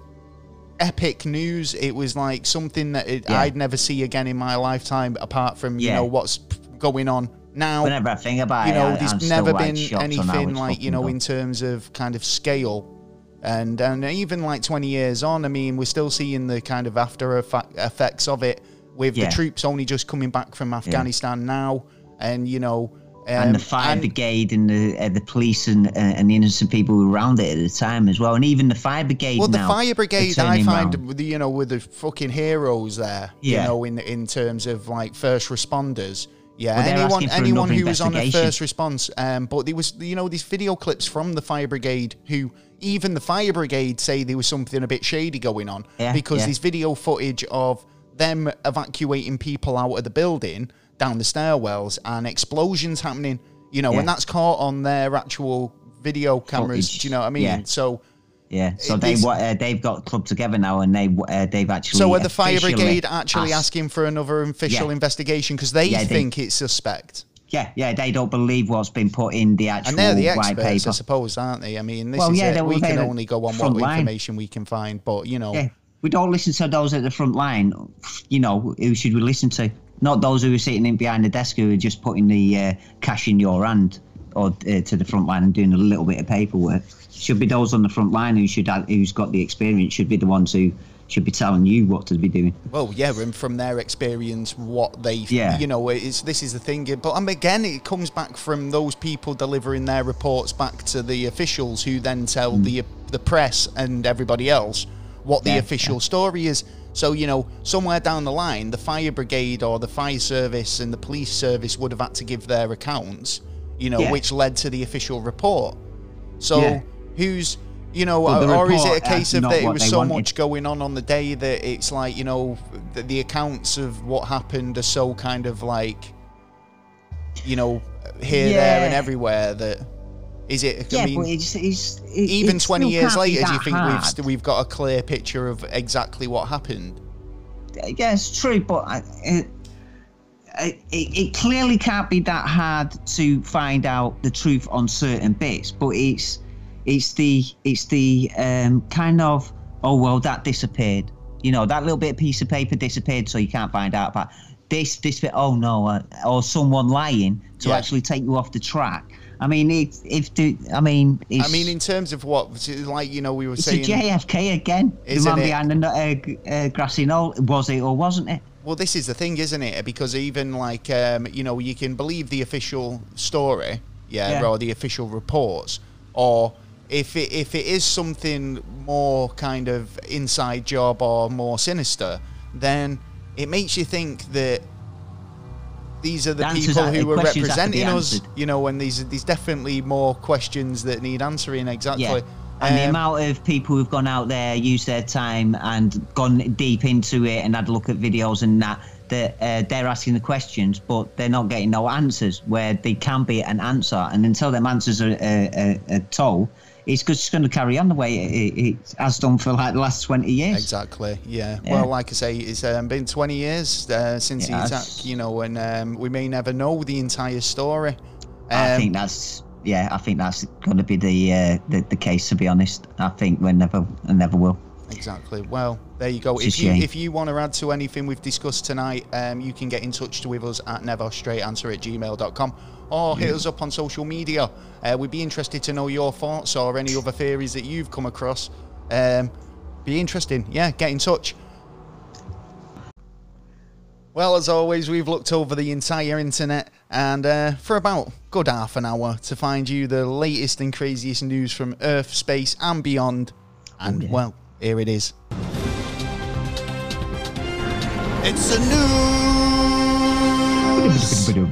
epic news. It was like something that it, Yeah. I'd never see again in my lifetime, apart from you Yeah. know what's going on now. Whenever I think about you it, know, I- there's I'm never been anything like you know done. in terms of kind of scale. And and even like 20 years on, I mean, we're still seeing the kind of after effects of it with Yeah. the troops only just coming back from Afghanistan now, and you know, and the fire and- brigade and the uh, the police and uh, and the innocent people who were around it at the time as well, and even the fire brigade. Well, the fire brigade, I find, round. the- you know, with the fucking heroes there, Yeah. you know, in in terms of like first responders. Yeah, Well, anyone anyone who was on a investigation. first response. Um, but there was, you know, these video clips from the fire brigade who. Even the fire brigade say there was something a bit shady going on Yeah, because yeah. there's video footage of them evacuating people out of the building down the stairwells and explosions happening. You know, Yeah. and that's caught on their actual video cameras. Footage, Do you know what I mean? yeah. So Yeah, so they uh, they've got clubbed together now, and they uh, they've actually. So are the fire brigade actually asked- asking for another official Yeah. investigation because they Yeah, they- think it's suspect? Yeah, yeah, they don't believe what's been put in the actual And they're the white experts, I suppose, aren't they? I mean, this Well, is yeah, it. we can only go on what line. information we can find, but you know, Yeah, we don't listen to those at the front line. You know, who should we listen to? Not those who are sitting in behind the desk who are just putting the uh, cash in your hand or uh, to the front line and doing a little bit of paperwork. Should be those on the front line who should have, who's got the experience. Should be the ones who should be telling you what to be doing. well, yeah, and from their experience, what they, Yeah. you know, it's this is the thing. But um, again, it comes back from those people delivering their reports back to the officials, who then tell the the press and everybody else what the Mm. Yeah, official story is. So you know, somewhere down the line, the fire brigade or the fire service and the police service would have had to give their accounts. You know, Yeah. which led to the official report. So Yeah. who's you know, Well, or is it a case of that it was so wanted. much going on on the day that it's like you know the, the accounts of what happened are so kind of like you know here there and everywhere that is it Yeah, I mean but it's, it's it, even it 20 years later do you think we've st- we've got a clear picture of exactly what happened yeah, it's true, but I, it, it, it clearly can't be that hard to find out the truth on certain bits. But it's it's the it's the um, kind of oh well that disappeared. You know that little bit of piece of paper disappeared, so you can't find out about this this bit. Oh no, uh, or someone lying to Yeah. actually take you off the track. I mean, it, if the I mean, I mean in terms of what like you know we were it's saying a JFK again. The man it? behind the uh, uh, grassy knoll was it or wasn't it? Well, this is the thing, isn't it? Because even like um, you know, you can believe the official story, yeah, Yeah. or the official reports, or if it if it is something more kind of inside job or more sinister, then it makes you think that these are the, The people are- who the are questions have to be representing us. answered. You know, when these these definitely more questions that need answering. Exactly. Yeah. And the Um, amount of people who've gone out there, used their time, and gone deep into it, and had a look at videos and that, that uh, they're asking the questions, but they're not getting no answers. Where they can be an answer, and until them answers are, uh, uh, are told, it's just going to carry on the way it, it, it has done for like the last twenty years. Exactly. Yeah. Yeah. Well, like I say, it's um, been 20 years uh, since the attack. You know, and um, we may never know the entire story. I Um, think that's yeah. I think that's going to be the, uh, the the case. To be honest, I think we never I never will. Exactly. Well, there you go. It's If you shame. if you want to add to anything we've discussed tonight, um, you can get in touch with us at neverstraightanswer at gmail.com or hit us up on social media. Uh, we'd be interested to know your thoughts or any other theories that you've come across. Um, be interesting. Yeah, get in touch. Well, as always, we've looked over the entire internet and uh, for about good half an hour to find you the latest and craziest news from Earth, space, and beyond. And yeah. well, here it is. It's the news.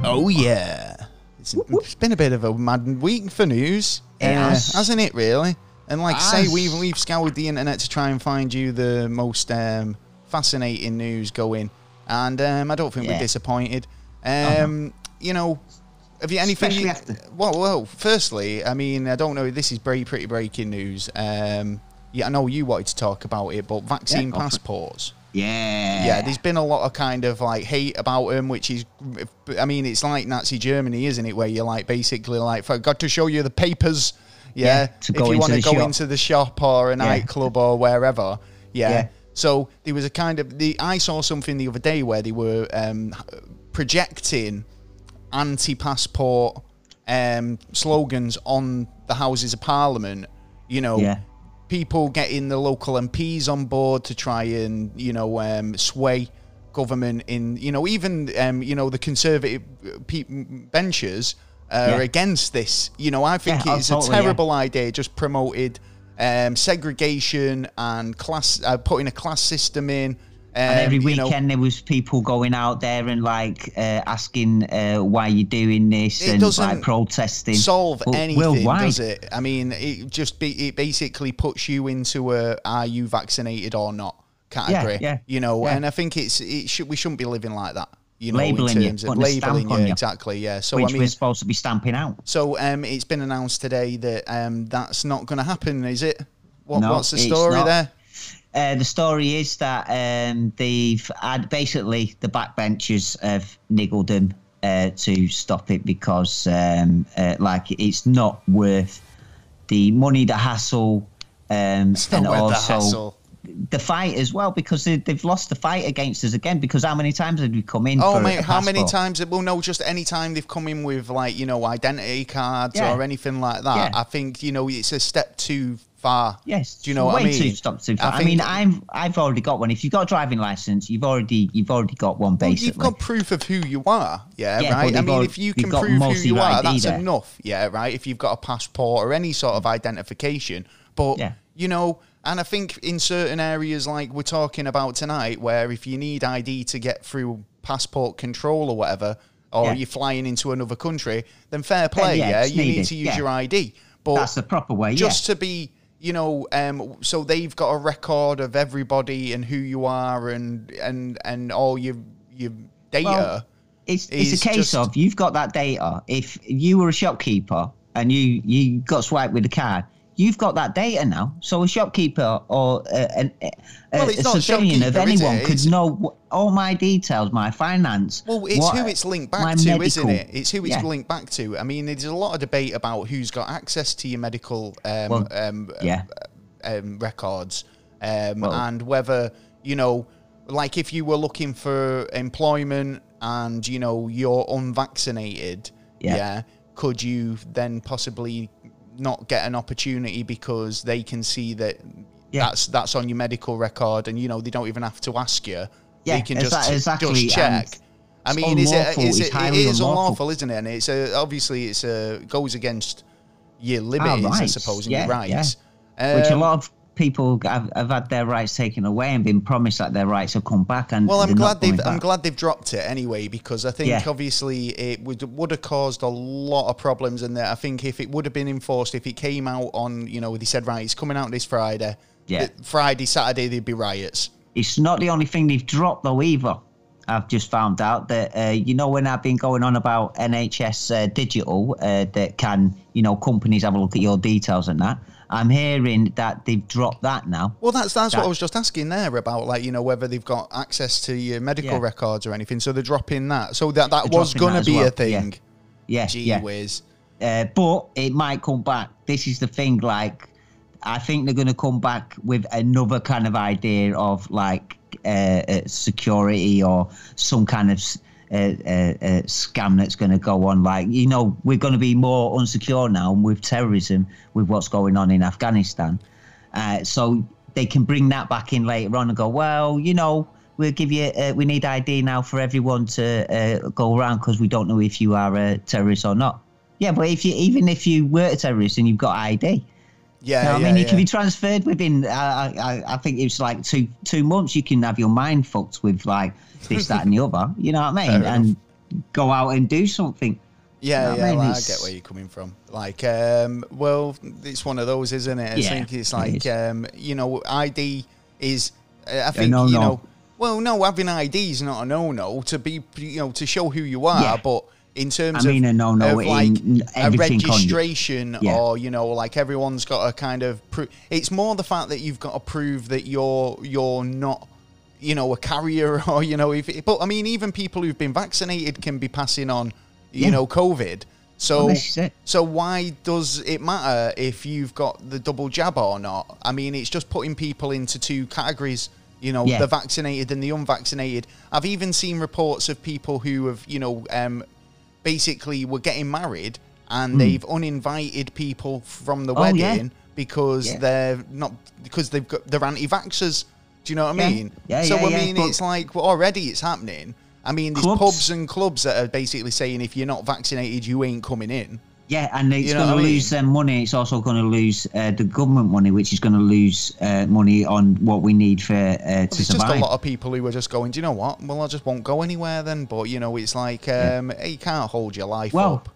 Oh yeah, it's, it's been a bit of a mad week for news, uh, has. hasn't it? Really. And like I say, we've we've scoured the internet to try and find you the most um, fascinating news going, and um, I don't think we're disappointed. Um, You know, have you anything? You, well, well. Firstly, I mean, I don't know. This is very pretty breaking news. Um, yeah, I know you wanted to talk about it, but vaccine it. passports. Yeah. Yeah, there's been a lot of kind of like hate about him, which is, I mean, it's like Nazi Germany, isn't it? Where you're like basically like, I've got to show you the papers. Yeah, Yeah, if you want to go shop. into the shop or a Yeah. nightclub or wherever. Yeah. Yeah. So there was a kind of the I saw something the other day where they were um, projecting anti-passport um, slogans on the Houses of Parliament. You know, Yeah. People getting the local MPs on board to try and you know um, sway government in you know even um, you know the conservative pe- benchers are Yeah. against this. You know, I think Yeah, oh, it's totally, a yeah. terrible idea. Just promoted um, segregation and class, uh, putting a class system in. Um, And every you know, weekend there was people going out there and like uh, asking uh, why you're doing this It and doesn't like protesting. solve But anything, worldwide. does it? I mean, it just be, it basically puts you into a are you vaccinated or not category. yeah, yeah you know, yeah. and I think it's it should we shouldn't be living like that. You know, Labelling in you, terms of a stamp labeling you, you. exactly. Yeah. So which I mean, we're supposed to be stamping out. so um, it's been announced today that um, that's not going to happen, is it? What, No, what's the story there? Uh, the story is that um, they've had basically the backbenchers have niggled them uh, to stop it because um, uh, like it's not worth the money, the hassle, um, and worth the also hassle. the fight as well because they, they've lost the fight against us again. Because how many times have we come in? Oh mate, how many times? Well, no, just any time they've come in with like you know identity cards Yeah. or anything like that. Yeah. I think you know it's a step too far. Yes. Do you know what I mean? Too, stop too far. I, think- mean, I'm I've already got one. If you've got a driving license, you've already you've already got one Well, basically. you've got proof of who you are, yeah, Yeah, right. I mean, got- if you can prove who you are, that's there. enough, yeah, right. If you've got a passport or any sort of identification, but Yeah. you know, and I think in certain areas like we're talking about tonight, where if you need ID to get through passport control or whatever, or Yeah. you're flying into another country, then fair play, yeah, yeah, it's you need to use yeah. your ID, but That's the proper way. just to be you know um so they've got a record of everybody and who you are and and and all your your data Well, It's, it's a case just- of you've got that data. If you were a shopkeeper and you you got swiped with a card, you've got that data now. So a shopkeeper or a, an, a, Well, a civilian of anyone could know all my details, my finance. Well, it's what- who it's linked back to, medical. isn't it? It's who it's Yeah. linked back to. I mean, there's a lot of debate about who's got access to your medical um, Well, um, Yeah. um, records um, Well- and whether, you know, like if you were looking for employment and, you know, you're unvaccinated, yeah, Yeah. could you then possibly not get an opportunity because they can see that Yeah. that's that's on your medical record and, you know, they don't even have to ask you. Yeah, they can just, exa- exactly, just check. and I mean, is it, is it, it is unlawful. unlawful, isn't it? And it's a, obviously it's a, goes against your liberties, I suppose, and yeah, your rights. Which a Um, lot of people have, have had their rights taken away and been promised that their rights have come back. And Well, I'm glad they've I'm glad they've dropped it anyway because I think Yeah. obviously it would would have caused a lot of problems and I think if it would have been enforced if it came out on you know they said right it's coming out this Friday Yeah. Friday Saturday there'd be riots It's not the only thing they've dropped though either. I've just found out that uh, you know when I've been going on about NHS uh, digital uh, that can you know companies have a look at your details and that. I'm hearing that they've dropped that now. well that's that's what I was just asking there about like you know whether they've got access to your medical Yeah. records or anything so they're dropping that so that that They're was gonna that be well, a thing Yeah, gee yeah. whiz Uh, but it might come back. This is the thing. Like, I think they're going to come back with another kind of idea of like uh, uh, security or some kind of uh, uh, scam that's going to go on. Like, you know, we're going to be more unsecure now with terrorism, with what's going on in Afghanistan. Uh, so they can bring that back in later on and go, well, you know. We'll give you. Uh, we need ID now for everyone to uh, go around because we don't know if you are a terrorist or not. Yeah, but if you even if you were a terrorist and you've got ID, yeah, you know yeah, I mean, you yeah. can be transferred within. Uh, I, I think it's like two two months. You can have your mind fucked with like this, that, and the other. You know what I mean? Fair and go out and do something. Yeah, know what I yeah, mean? I get where you're coming from. Like, um, well, it's one of those, isn't it? I Yeah, think it's like, is. um, you know, ID is. uh, I think no, you no. know. Well, no, having ID is not a no-no to be, you know, to show who you are. Yeah. But in terms I mean of, a no-no of like a you. registration Yeah. or you know, like everyone's got a kind of. Pro- it's more the fact that you've got to prove that you're you're not you know, a carrier (laughs) or, you know, if, but I mean, even people who've been vaccinated can be passing on, you Yeah. know, COVID. So, Well, this is it. so why does it matter if you've got the double jab or not? I mean, it's just putting people into two categories, you know, Yeah. the vaccinated and the unvaccinated. I've even seen reports of people who have, you know, um, basically were getting married and they've uninvited people from the. Oh, yeah. wedding because Yeah. they're not because they've got they're anti-vaxxers. Do you know what I mean? Yeah, so yeah, I mean, but- it's like well, already it's happening. I mean, there's Clubs- pubs and clubs that are basically saying if you're not vaccinated, you ain't coming in. Yeah, and it's You know going to I mean? lose them money. It's also going to lose uh, the government money, which is going to lose uh, money on what we need for uh, to There's just a lot of people who are just going, do you know what? Well, I just won't go anywhere then. But you know, it's like um, you can't hold your life Well, up.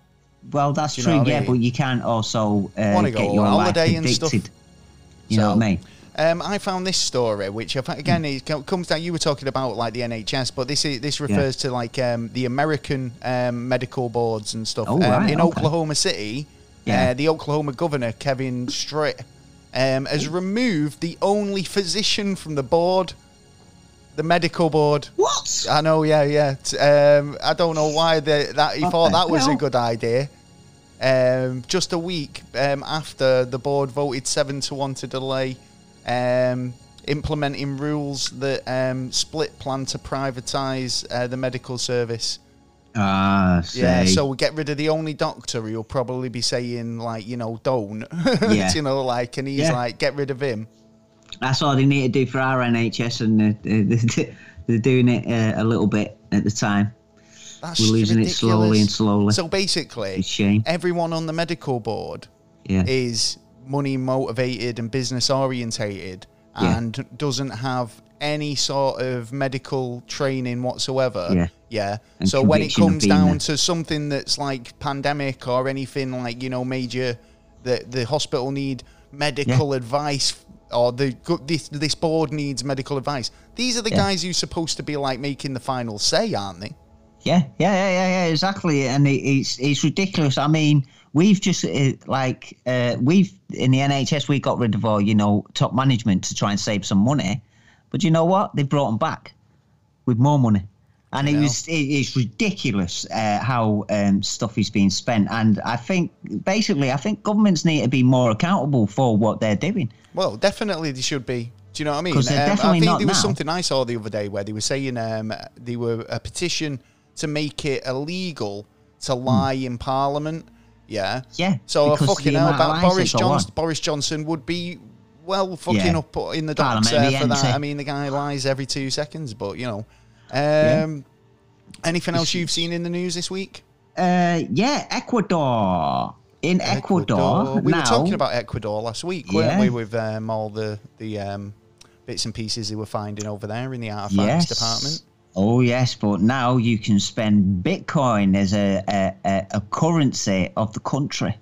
Well, that's true, what I yeah, mean? but you can't also uh, get your on life holiday and stuff. You know So, what I mean? Um, I found this story, which again it comes down. You were talking about like the NHS, but this is, this refers to like um, the American um, medical boards and stuff. Oh, um, right, in okay. Oklahoma City, Yeah. uh, the Oklahoma governor Kevin Stitt um, has removed the only physician from the board, the medical board. What? I know, yeah, yeah. Um, I don't know why they, that he What thought that was a good idea. Um, just a week um, after the board voted seven to one to delay um, implementing rules that um, split plan to privatise uh, the medical service. Ah, Yeah, so we get rid of the only doctor who'll probably be saying like, you know, don't. (laughs) Yeah. you know, like, and he's Yeah. like, get rid of him. that's all they need to do for our NHS, and uh, they're doing it uh, a little bit at the time. That's We're losing it slowly and slowly. So basically, shame. everyone on the medical board Yeah. is money motivated and business orientated Yeah. and doesn't have any sort of medical training whatsoever. Yeah. Yeah. So when it comes down there. to something that's like pandemic or anything like, you know, major the the hospital need medical advice or the this this board needs medical advice. These are the Yeah. guys who's supposed to be like making the final say, aren't they? Yeah, yeah, yeah, yeah, yeah, exactly. And it, it's it's ridiculous. I mean, we've just uh, like uh, we've in the NHS we got rid of all you know top management to try and save some money, but you know what? They brought them back with more money, and it was it, it's ridiculous uh, how um, stuff is being spent. And I think basically, I think governments need to be more accountable for what they're doing. Well, definitely they should be. Do you know what I mean? Um, I think there was now. something I saw the other day where they were saying um, they were a petition to make it illegal to lie in Parliament. Yeah. Yeah, So because fucking hell about Boris Johnson. on. Boris Johnson would be well fucking Yeah. up in the docks there for that. I mean, the guy lies every two seconds, but you know. Um, Anything else you've seen in the news this week? Uh, yeah, Ecuador. in Ecuador, We now, were talking about Ecuador last week, weren't Yeah. we, with um, all the the um, bits and pieces they were finding over there in the artifacts yes. department. Oh yes, but now you can spend Bitcoin as a, a, a, currency of the country.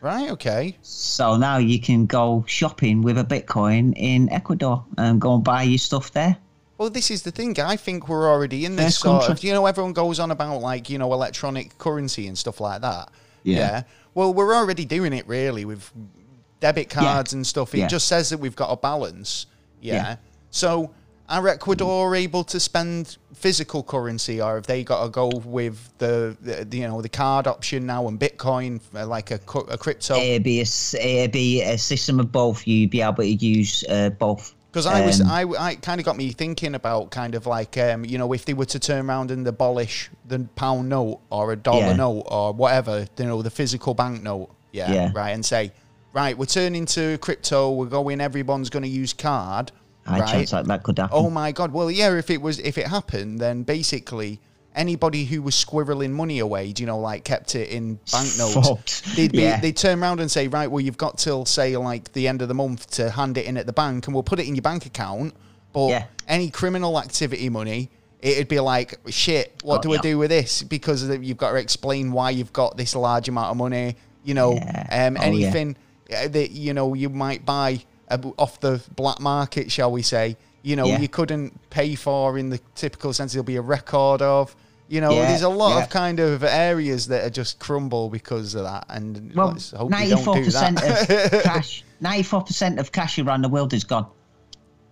Right. Okay. So now you can go shopping with a Bitcoin in Ecuador and go and buy your stuff there. Well, this is the thing. I think we're already in this First sort country. of. You know, everyone goes on about like you know electronic currency and stuff like that. Yeah. Well, we're already doing it really with debit cards and stuff. It Yeah. just says that we've got a balance. Yeah. Yeah. So are Ecuador able to spend physical currency, or have they got to go with the, the, the, you know the card option now and Bitcoin uh, like a, a crypto? It'd be a, s- it'd be a system of both. You'd be able to use uh, both. Because I was, Um, I, I kind of got me thinking about kind of like, um, you know, if they were to turn around and abolish the pound note or a dollar Yeah. note or whatever, you know, the physical bank note, yeah, Yeah. right, and say, right, we're turning to crypto, we're going, everyone's going to use card, High right? chance that that could happen. Oh my god! Well, yeah. If it was, if it happened, then basically anybody who was squirreling money away, do you know, like kept it in banknotes, (laughs) Fucked. they'd be, Yeah. they'd turn around and say, right, well, you've got till say like the end of the month to hand it in at the bank, and we'll put it in your bank account. But Yeah. any criminal activity money, it'd be like, shit, what Got do I do with this? Because you've got to explain why you've got this large amount of money. You know, Yeah. um, Oh, anything uh, that you know you might buy off the black market, shall we say? You know, Yeah. you couldn't pay for in the typical sense. There'll be a record of. You know, Yeah, there's a lot yeah. of kind of areas that are just crumble because of that, and well, let's hope we don't ninety-four do percent that. of (laughs) cash, ninety-four percent of cash around the world is gone.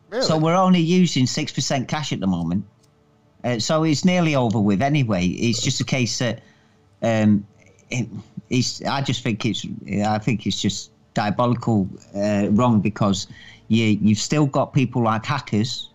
really? So we're only using six percent cash at the moment. Uh, so it's nearly over with anyway. It's just a case that um, it, it's. I just think it's. I think it's just diabolical uh, wrong because you you've still got people like hackers.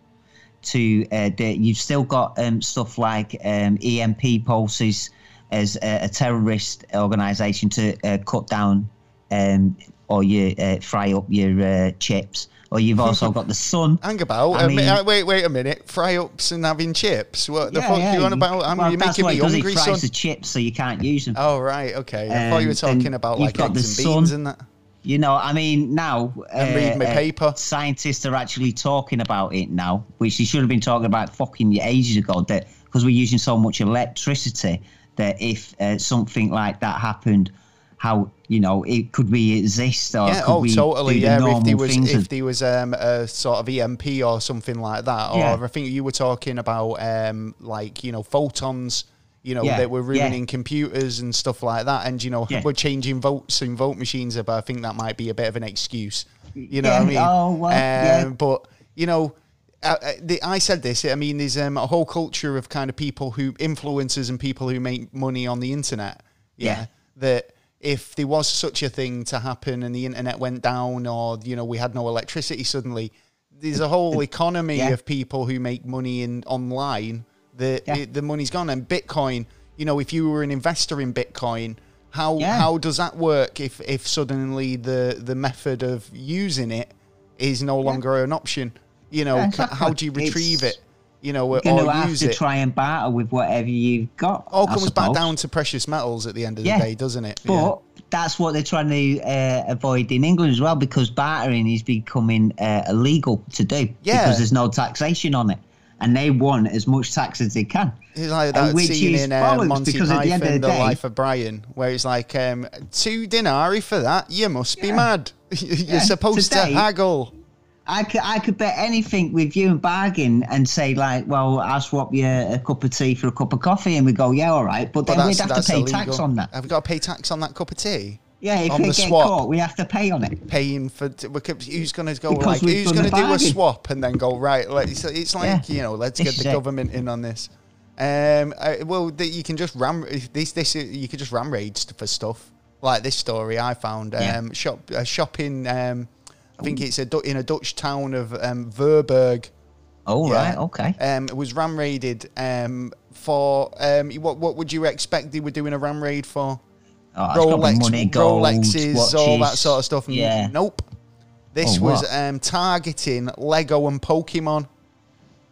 To uh, you've still got um, stuff like um, EMP pulses as a, a terrorist organisation to uh, cut down um, or you uh, fry up your uh, chips. Or you've also (laughs) got the sun. Hang about. I mi- mean- uh, wait, wait a minute. Fry ups and having chips. What the fuck you on about? I'm, well, you're making me does. hungry, It fries son. the chips so you can't use them. Oh right, okay. I thought you were Um, talking about like got eggs the and beans sun. and that. You know, I mean, now And read my paper. Scientists are actually talking about it now, which they should have been talking about fucking ages ago. That because we're using so much electricity that if uh, something like that happened, how you know it could we exist or Yeah, could oh we totally. do the Yeah, if there was if of- there was um, a sort of EMP or something like that, or Yeah. I think you were talking about um, like you know photons. You know Yeah, that were yeah. ruining computers and stuff like that, and you know Yeah. we're changing votes in vote machines. But I think that might be a bit of an excuse. You know Yeah, what I mean? oh, well, yeah. Um, But you know, the, I said this. I mean, there's um, a whole culture of kind of people who influencers and people who make money on the internet. Yeah, Yeah. that if there was such a thing to happen and the internet went down, or you know, we had no electricity suddenly, there's a whole (laughs) economy Yeah. of people who make money in online. The Yeah. it, the money's gone, and Bitcoin. You know, if you were an investor in Bitcoin. How, Yeah. how does that work if, if suddenly the, the method of using it is no longer an option? You know, Yeah, c- how do you retrieve It's- it? You know, You're or have use to it? try and battle with whatever you've got. All I comes back down to precious metals at the end of Yeah. the day, doesn't it? But that's what they're trying to uh, avoid in England as well, because bartering is becoming uh, illegal to do Yeah. because there's no taxation on it, and they want as much tax as they can. It's like that which scene is in bollocks, Monty because at the end of the The day- Life of Brian, where it's like, um, two denarii for that? You must be Yeah. mad. (laughs) You're Yeah. supposed Today- to haggle. I could, I could bet anything with you and bargain and say like, well, I'll swap you a cup of tea for a cup of coffee, and we go, yeah, all right, but But then we'd have to pay illegal. tax on that. Have we got to pay tax on that cup of tea? Yeah, if on we the get swap. caught, we have to pay on it. Paying for t- who's going to go Because like who's going to do a swap and then go right? Like, it's, it's like Yeah. you know, let's This get the it. government in on this. Um, I, well, the, you can just ram this. This you could just ram raid for stuff like this story I found. Um, Yeah. shop a shop in um, I think it's a in a Dutch town of um, Verburg. Oh, Yeah. right, okay. Um, it was ram raided um, for um, what what would you expect they were doing a ram raid for? Oh, it's gotta be Rolex, money, gold, Rolexes, all that sort of stuff. Yeah. Nope. This Oh, was um, targeting Lego and Pokemon.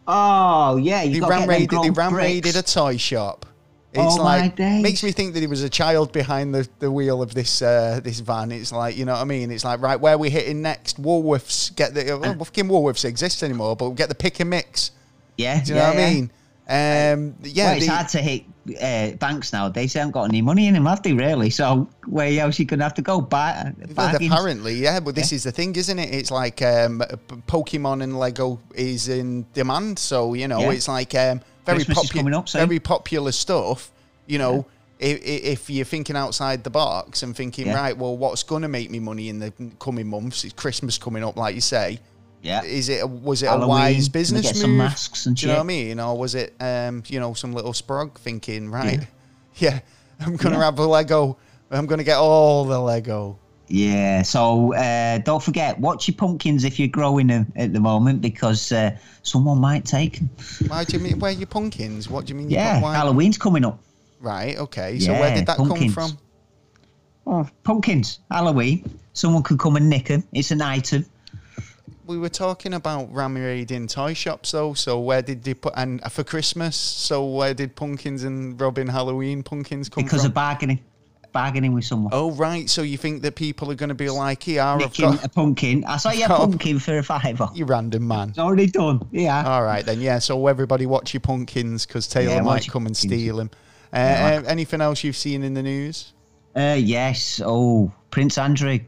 Oh, yeah. You They got ram to get raided. They ram bricks. raided a toy shop It's Oh, like makes me think that he was a child behind the, the wheel of this uh, this van. It's like you know what I mean. It's like right where are we hitting next. Woolworths get the oh, well, fucking Woolworths exist anymore, but get the pick and mix. Yeah, Do you know yeah, what I mean? Um, yeah, well, it's the- hard to hit uh, banks nowadays. They haven't got any money in them, have they? Really? So where else you gonna have to go? Buy, Well, apparently, yeah, but this is the thing, isn't it? It's like um, Pokemon and Lego is in demand, so you know Yeah. it's like um, very popular, very popular stuff. You know, if, if you're thinking outside the box and thinking, Yeah. right, well, what's going to make me money in the coming months? It's Christmas coming up, like you say. Yeah. Is it? Was it Halloween, a wise business get move? some masks and Do you know what I mean? Or was it, um, you know, some little sprog thinking, right? (laughs) Yeah, I'm gonna have a Lego. I'm gonna get all the Lego. Yeah, so uh, don't forget, watch your pumpkins if you're growing them at the moment because uh, someone might take them. Why do you mean? Where are your pumpkins? What do you mean? Yeah, why? Halloween's coming up. Right. Okay. So where did that pumpkins. come from? Oh, pumpkins, Halloween. Someone could come and nick them. It's an item. We were talking about raiding toy shops, though. So where did they put and for Christmas? So where did pumpkins and Robin Halloween pumpkins come because from? Because of bargaining, bargaining with someone. oh right. So you think that people are going to be like, "Yeah, I've got a pumpkin. I saw (laughs) your got a- pumpkin for a fiver. you random man." It's already done. Yeah. All right then. Yeah. So everybody watch your pumpkins because Taylor Yeah, might come and steal them. Uh, Yeah, anything else you've seen in the news? Uh, yes. Oh, Prince Andrew.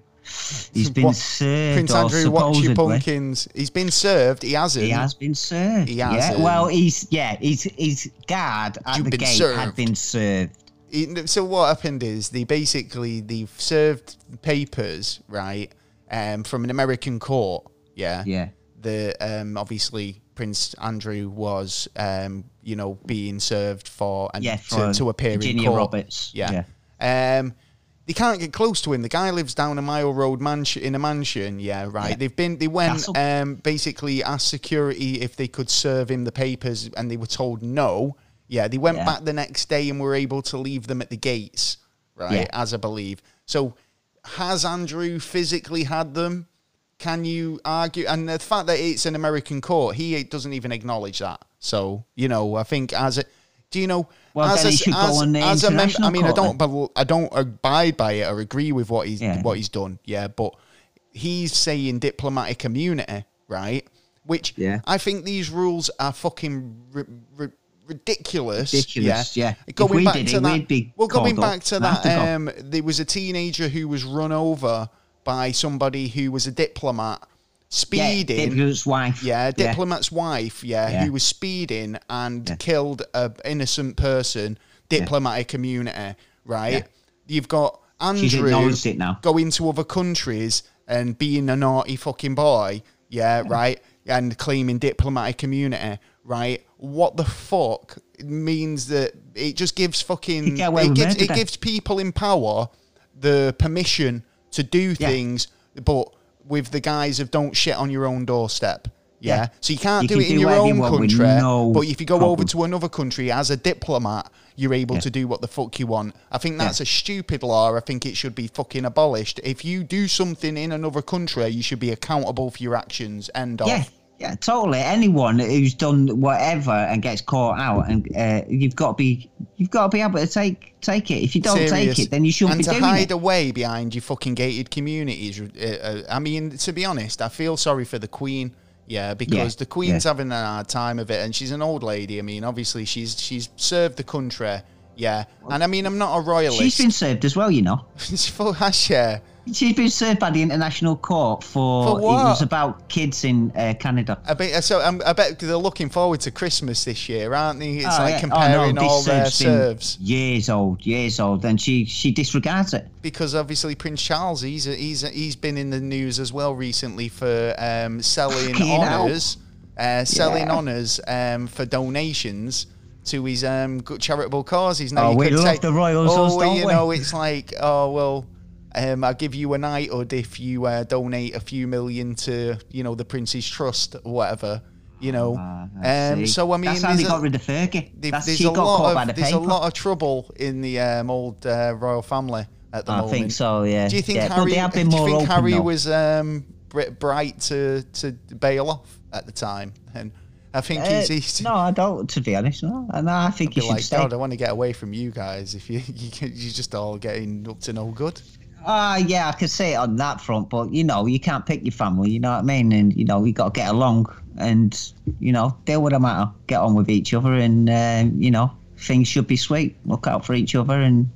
He's been What- served. Prince Andrew, watch your pumpkins. He's been served. He hasn't. He has been served. He Yeah. hasn't. Well, he's yeah. His his guard at You've the gate served. had been served. So what happened is they basically they've served papers right um, from an American court. Yeah. Yeah. The um, obviously Prince Andrew was um, you know being served for and Yeah, to, to appear in Virginia court. Roberts. Yeah. Um, they can't get close to him. The guy lives down a mile road mansion in a mansion. Yeah, right. Yeah. They've been. They went um, basically asked security if they could serve him the papers, and they were told no. Yeah, they went Yeah. back the next day and were able to leave them at the gates. Right, as I believe. So, has Andrew physically had them? Can you argue? And the fact that it's an American court, he doesn't even acknowledge that. So, you know, I think as a, do you know? Well, as then a, he should go as, on the as a member, I mean, I don't, then. I don't abide by it or agree with what he's Yeah. what he's done. Yeah, but he's saying diplomatic immunity, right? Which Yeah. I think these rules are fucking ri- ri- ridiculous. Ridiculous, yeah. If Going we back did to it, that, be well, going called up. back to that, um, there was a teenager who was run over by somebody who was a diplomat speeding. Yeah, Diplomat's wife. Yeah, diplomat's wife, yeah, Yeah. who was speeding and Yeah. killed a innocent person. Diplomatic immunity, right? Yeah. You've got Andrew acknowledged it now. going to other countries and being a naughty fucking boy, yeah, right, and claiming diplomatic immunity, right? What the fuck means that it just gives fucking You get away it gives it gives people in power the permission to do Yeah. things, but with the guise of don't shit on your own doorstep. Yeah. Yeah. So you can't You do can it in do your own country, no but if you go over to another country as a diplomat, you're able Yeah. to do what the fuck you want. I think that's a stupid law. I think it should be fucking abolished. If you do something in another country, you should be accountable for your actions. End Yeah, of. yeah, totally. Anyone who's done whatever and gets caught out, and uh, you've got to be, you've got to be able to take take it. If you don't Serious. take it, then you shouldn't and be to hide away behind your fucking gated communities. Uh, uh, I mean, to be honest, I feel sorry for the Queen. Yeah, because Yeah, the Queen's yeah. having a hard time of it, and she's an old lady. I mean, obviously, she's she's served the country. Yeah, and I mean, I'm not a royalist. She's been served as well, you know. (laughs) Has yeah. She's been served by the International Court for, For it was about kids in uh, Canada. I bet so. um, I bet they're looking forward to Christmas this year, aren't they? It's Oh, like yeah. comparing this all their serves Years old, years old, and she she disregards it. because obviously Prince Charles, he's he's he's been in the news as well recently for um, selling Fucking honours, uh, selling Yeah. honours um, for donations to his um, charitable causes. Now Oh, you we love say, the royals, oh, don't you we?" know, it's like, oh well. Um, I'll give you a knighthood if you uh, donate a few million to, you know, the Prince's Trust or whatever, you know. I um, so I mean, that's how they got rid of Fergie. There's a lot of the there's a lot of trouble in the um, old uh, royal family at the I moment. I think so. Yeah. Do you think yeah, Harry? they have been do you think open Harry though. was um, bright to to bail off at the time? And I think Uh, he's easy. no, I don't. To be honest, no. And I think he should like, stay. God, I want to get away from you guys. If you (laughs) you you're just all getting up to no good. Ah, yeah, I could say it on that front, but you know, you can't pick your family. You know what I mean? And you know, you got to get along, and you know, deal with the matter, get on with each other, and uh, you know, things should be sweet. Look out for each other, and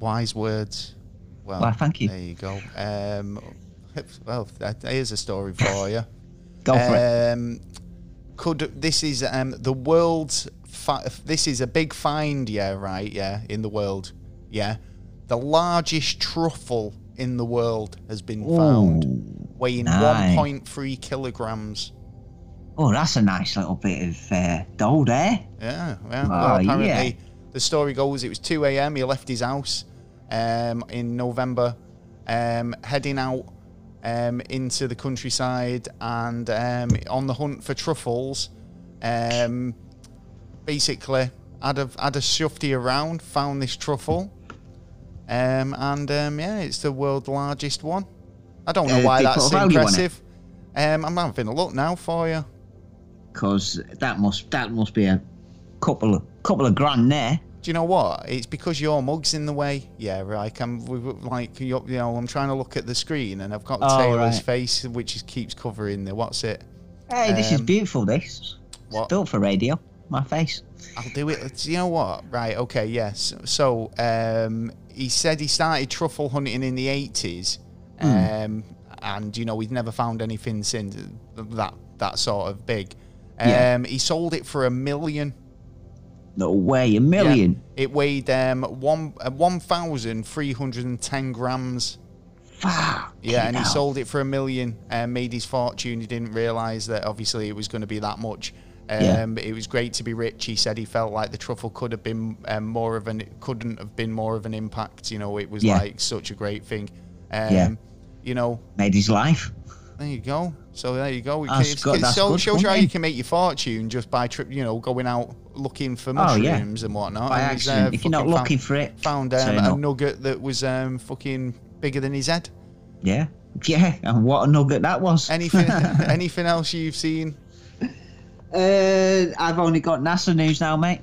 Wise words. Well, Well, thank you. There you go. Um, well, that, here's a story for you. (laughs) go for it. um, Could this is um, the world's fi- this is a big find, yeah, right, yeah, in the world, yeah. The largest truffle in the world has been found, weighing nice. 1.3 kilograms. Oh, that's a nice little bit of uh, dough there. Yeah, yeah. Oh, well, apparently, yeah. the story goes it was 2 a.m. He left his house um, in November, um, heading out um, into the countryside and um, on the hunt for truffles. Um, basically, had a, had a shufty around, found this truffle, um, and um, yeah, it's the world's largest one. I don't know Uh, why that's put a value on it? impressive. Um, I'm having a look now for you. because that must that must be a couple of couple of grand there. Do you know what? It's because your mug's in the way. Yeah, right. I'm like you know. I'm trying to look at the screen, and I've got Oh, Taylor's right. face, which is, keeps covering the what's it? Hey, this is Um, beautiful. This what? it's built for radio. My face. I'll do it. Do you know what? Right. Okay. Yes. So um, he said he started truffle hunting in the 80s, Hmm. um, and you know he's never found anything since that that sort of big. Um, Yeah. He sold it for a million. No way, a Yeah. million. It weighed um, one uh, one thousand three hundred and ten grams. Fuck. Yeah, and he sold it for a million and made his fortune. He didn't realise that obviously it was going to be that much. Um, Yeah. It was great to be rich. He said he felt like the truffle could have been um, more of an couldn't have been more of an impact. You know, it was Yeah. like such a great thing. Um, Yeah. You know, made his life. there you go. So there you go. It, That's it- good- it that's so- good shows you how you can make your fortune just by trip. You know, going out looking for Oh, yeah. mushrooms and whatnot. By and accident. uh, if you're not fucking found- looking for it, found um, a nugget that was um, fucking bigger than his head. yeah, yeah. And what a nugget that was. Anything, (laughs) anything else you've seen? Uh, I've only got NASA news now, mate.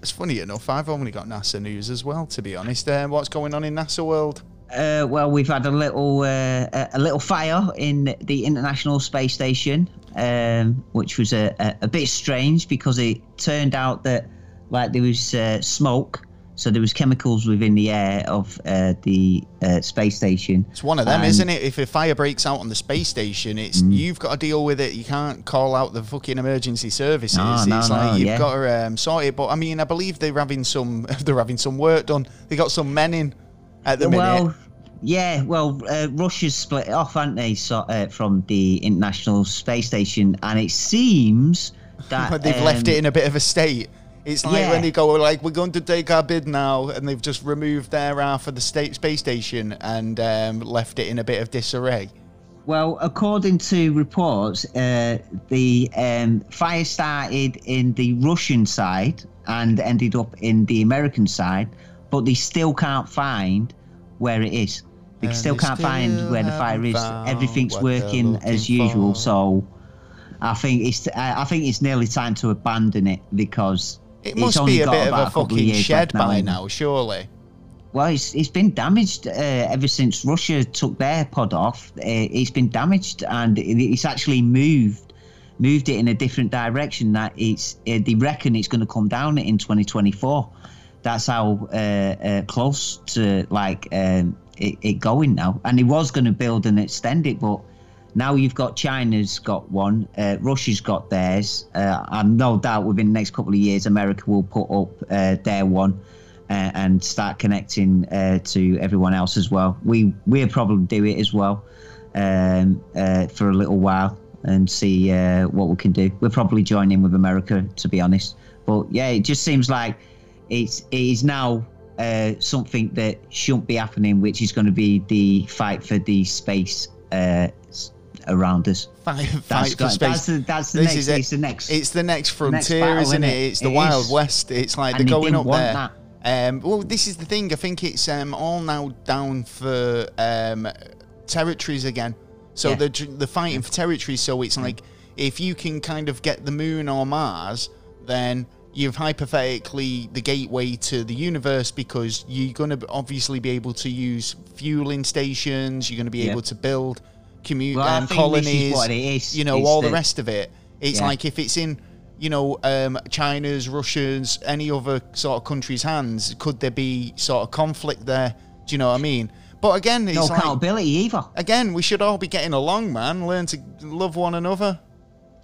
It's funny enough. I've only got NASA news as well, to be honest. Um, what's going on in NASA world? Uh, well, we've had a little uh, a, a little fire in the International Space Station, um, which was a, a, a bit strange because it turned out that like there was uh, smoke, so there was chemicals within the air of uh, the uh, space station. It's one of them, And- isn't it? If a fire breaks out on the space station, it's Mm. you've got to deal with it. You can't call out the fucking emergency services. No, no, it's like no, you've yeah. got to um, sort it. But I mean, I believe they're having some (laughs) they're having some work done. They got some men in at the minute. well, yeah, well, uh, Russia's split off, haven't they, so, uh, from the International Space Station, and it seems (laughs) that But they've left um, it in a bit of a state. It's like Yeah. when they go like, "We're going to take our bid now," and they've just removed their half of the state space station and um, left it in a bit of disarray. Well, according to reports, uh, the um, fire started in the Russian side and ended up in the American side, but they still can't find where it is. They And still they can't find where the fire is. Everything's working as usual. for. So, I think it's I think it's nearly time to abandon it because It must be a bit of a of fucking shed now, by now, surely. Well, it's, it's been damaged uh, ever since Russia took their pod off. Uh, it's been damaged, and it's actually moved moved it in a different direction. That it's uh, they reckon it's going to come down in 2024. That's how uh, uh, close to like um, it, it going now. And it was going to build and extend it, but now you've got China's got one, uh, Russia's got theirs. Uh, I'm no doubt within the next couple of years, America will put up uh, their one uh, and start connecting uh, to everyone else as well. We we'll probably do it as well um, uh, for a little while and see what we can do. We'll probably join in with America, to be honest. But yeah, it just seems like it's it is now uh, something that shouldn't be happening, which is going to be the fight for the space uh, around us. Fight, That's, fight for space. that's the, that's the This next. is it. It's the next. It's the next the next frontier, battle, isn't it? innit? It's the It Wild is. West. It's like And they're going up there. that. Um, well, this is the thing. I think it's um, all now down for um, territories again. So Yeah. they're, they're fighting for territories. So it's like if you can kind of get the moon or Mars, then you've hypothetically the gateway to the universe because you're going to obviously be able to use fueling stations. You're going to be Yep. able to build commute Well, um, think this is colonies. what it is, you know, is all the that- rest of it. It's Yeah. like if it's in, you know, um, China's, Russia's, any other sort of country's hands, could there be sort of conflict there? Do you know what I mean? But again, it's No like accountability either. again, we should all be getting along, man. Learn to love one another.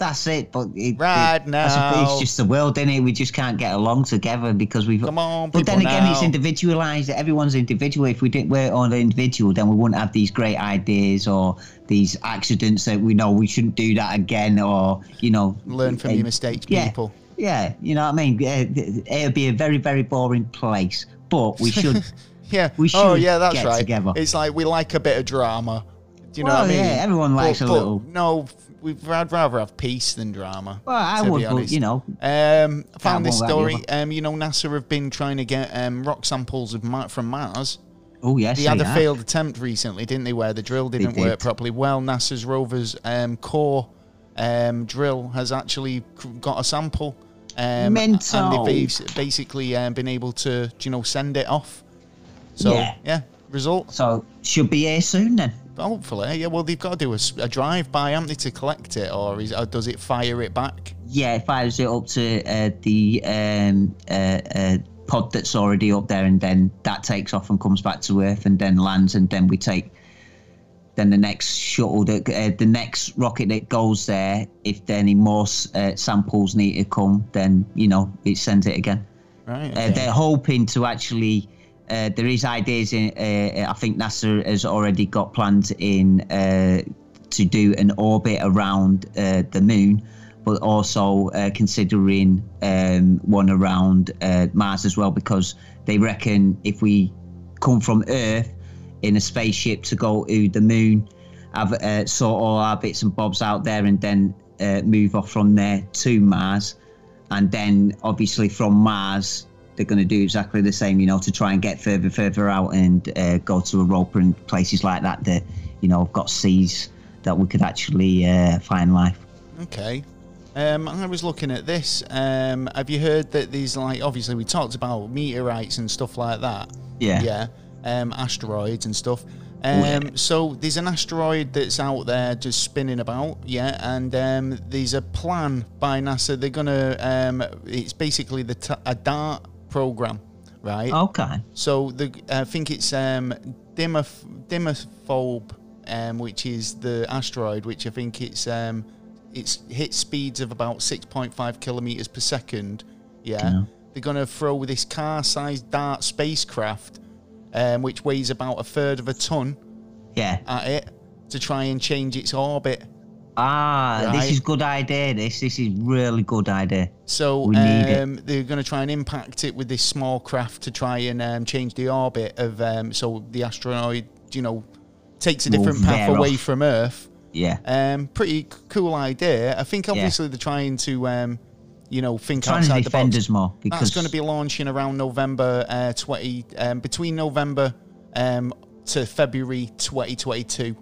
That's it. But it, Right it, now. it's just the world, is it? We just can't get along together because we've. Come on, But then again, it's individualized. Everyone's individual. If we didn't we're all individual, then we wouldn't have these great ideas or these accidents that we know we shouldn't do that again, or you know, Learn from uh, your mistakes, yeah, people. Yeah, you know what I mean. Yeah, It'd be a very, very boring place, but we should. (laughs) Yeah. We oh, should yeah, that's get right. together. It's like we like a bit of drama. Do you know Well, what I mean? yeah, everyone likes a little- No, we'd I'd rather have peace than drama. Well, I would, but you know, Um, I found this story. Um, you know, NASA have been trying to get um, rock samples of Mar- from Mars. oh yes, They had a have. failed attempt recently, didn't they, where the drill didn't did. work properly? Well, NASA's rover's um, core um, drill has actually got a sample. Um, Mental. And they've basically um, been able to, you know, send it off. So, Yeah. yeah, result. So should be here soon then. Hopefully, yeah. Well, they've got to do a drive-by, haven't they, to collect it, or, is, or does it fire it back? Yeah, it fires it up to uh, the um, uh, uh, pod that's already up there, and then that takes off and comes back to Earth, and then lands, and then we take. Then the next shuttle, that uh, the next rocket that goes there, if there any more uh, samples need to come, then you know it sends it again. Right. Uh, okay. they're hoping to actually. Uh, there is ideas in. Uh, I think NASA has already got plans in uh, to do an orbit around uh, the moon, but also uh, considering um, one around uh, Mars as well, because they reckon if we come from Earth in a spaceship to go to the moon, have uh, sort all our bits and bobs out there, and then uh, move off from there to Mars and then obviously from Mars they're going to do exactly the same, you know, to try and get further, further out and uh, go to Europa and places like that that, you know, have got seas that we could actually uh, find life. Okay. Um, I was looking at this. Um, have you heard that these like obviously we talked about meteorites and stuff like that. Yeah. Yeah. Um, asteroids and stuff. Um, so there's an asteroid that's out there just spinning about, yeah, and um, there's a plan by NASA. They're gonna, um, it's basically the t- a DART program, right? Okay. So the I think it's um, Dimorph- Dimorphobe, um, which is the asteroid, which I think it's um, it's hit speeds of about 6.5 kilometers per second. Yeah, Yeah. they're gonna throw this car-sized Dart spacecraft, um, which weighs about a third of a ton, Yeah. at it to try and change its orbit. Ah, Right. this is good idea. This this is really good idea. So We need it. um, they're going to try and impact it with this small craft to try and um, change the orbit of um, so the asteroid, you know, takes a different path away off. from Earth. Yeah. Um, pretty cool idea. I think obviously they're trying to, um, you know, think Trying to outside the box. us more because That's going to be launching around November uh, 20, um, between November um, to February 2022.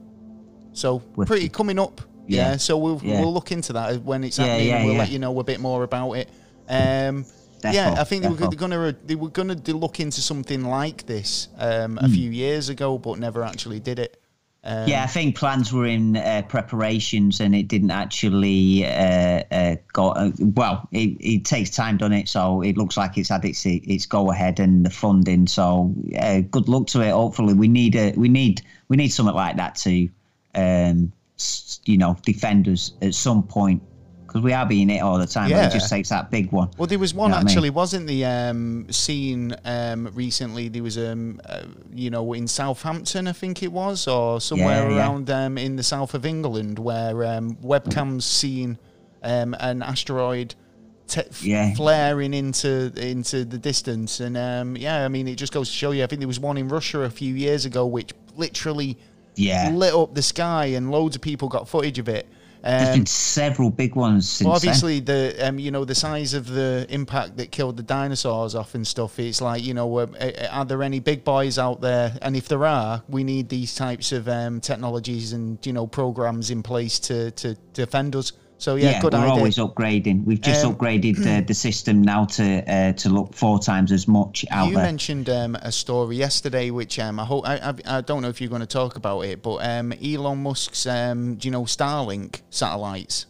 So Wicked. pretty coming up. Yeah. Yeah. So we'll Yeah. we'll look into that when it's happening. yeah, we'll let you know a bit more about it. Um, yeah, I think they were defo. going to they were going to look into something like this um, a few years ago, but never actually did it. Um, Yeah, I think plans were in uh, preparations and it didn't actually uh, uh, go. Uh, well, it, it takes time, doesn't it? So it looks like it's had its its go ahead and the funding. So uh, good luck to it. Hopefully, we need a we need we need something like that to, um, you know, defenders at some point because we are being hit all the time. But Yeah. it just takes that big one. Well, there was one know what I mean? actually, wasn't the um, seen um, recently? There was um, uh, you know, in Southampton, I think it was, or somewhere Yeah, yeah. around um, in the south of England, where um, webcams seen um, an asteroid te- Yeah. flaring into into the distance, and um, yeah, I mean, it just goes to show you. I think there was one in Russia a few years ago, which literally Yeah, lit up the sky, and loads of people got footage of it. there's Um, been several big ones since well, then. obviously, the um, you know the size of the impact that killed the dinosaurs off and stuff. It's like you know, uh, uh, are there any big boys out there? And if there are, we need these types of um, technologies and you know programs in place to to defend us. So yeah, yeah, good we're idea. always upgrading. We've just Um, upgraded uh, the system now to uh, to look four times as much out you there. mentioned um, a story yesterday, which um, I hope I, I, I don't know if you're going to talk about it, but um, Elon Musk's, um, do you know, Starlink satellites.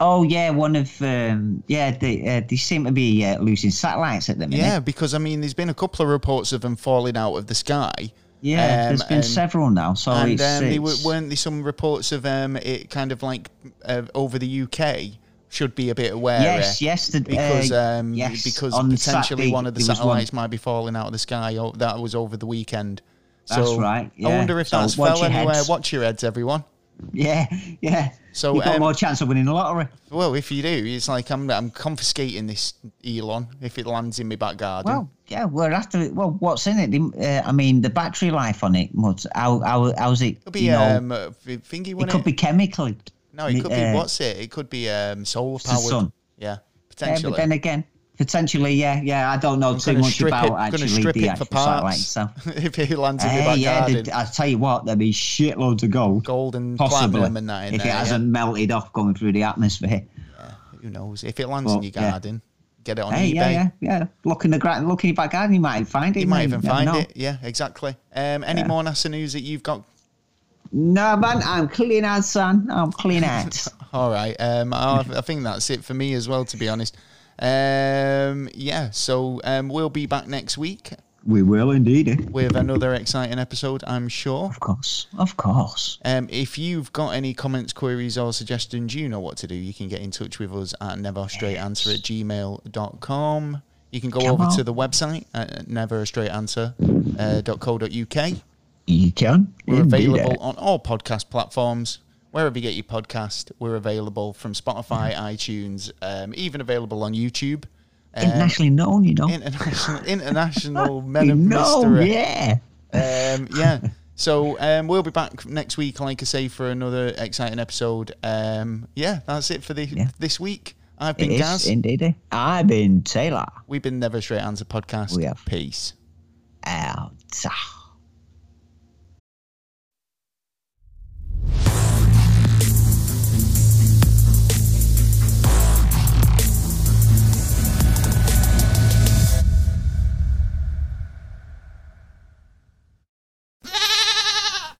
Oh yeah, one of um, yeah they uh, they seem to be uh, losing satellites at the minute. Yeah, because I mean, there's been a couple of reports of them falling out of the sky. Yeah, there's been and- several now. So and it's, um, they were, weren't there some reports of um, it kind of like uh, over the UK should be a bit aware. yes, yes, the, Because uh, um, yes, because on potentially Saturday one of the there was one. satellites might be falling out of the sky. Oh, that was over the weekend. That's so right, I wonder if So that's fell anywhere. heads. Watch your heads, everyone. Yeah, yeah. So, you got um, more chance of winning the lottery. Well, if you do, it's like I'm I'm confiscating this Elon if it lands in my back garden. Well, yeah, we're after. It. Well, what's in it? The, Uh, I mean, the battery life on it. What's how, how how's it? Could be you know, um, thingy. it wouldn't could be chemical. No, it could be uh, what's it? It could be um, solar powered. sun. Yeah, Yeah, potentially. but then again, potentially, yeah, yeah. I don't know too gonna much about it- actually strip the it for actual satellite. So, (laughs) if it lands in hey, back yeah, garden, I tell you what, there'd be shitloads of gold. gold and Possibly, platinum and that in if there. it yeah. hasn't melted off going through the atmosphere. Who knows? If it lands in Well, your yeah. garden, get it on Hey, eBay. yeah, yeah, yeah. Look in the gra- look in your back garden, you might find it. You might even find know. it. Yeah, exactly. Um, any Yeah. more NASA news that you've got? No, man, I'm clean out, son. I'm clean (laughs) out. All right. Um, I, I think that's it for me as well, to be honest. Um, yeah. So um, we'll be back next week we will indeed. eh? with another exciting episode, I'm sure. Of course, of course. Um, if you've got any comments, queries, or suggestions, you know what to do. You can get in touch with us at neverstraightanswer at gmail.com. You can go Come over on. to the website at neverastraightanswer.co.uk. You can. We're indeed, available eh? on all podcast platforms. Wherever you get your podcast, we're available from Spotify, iTunes, um, even available on YouTube. Um, Internationally known, you know. international, (laughs) international men of know, mystery. yeah. Um, yeah. So um, we'll be back next week, like I say, for another exciting episode. Um, yeah, that's it for the, Yeah. this week. I've It been is Gaz. indeed. I've been Taylor. We've been Never Straight Answer Podcast. We have. Peace. Out.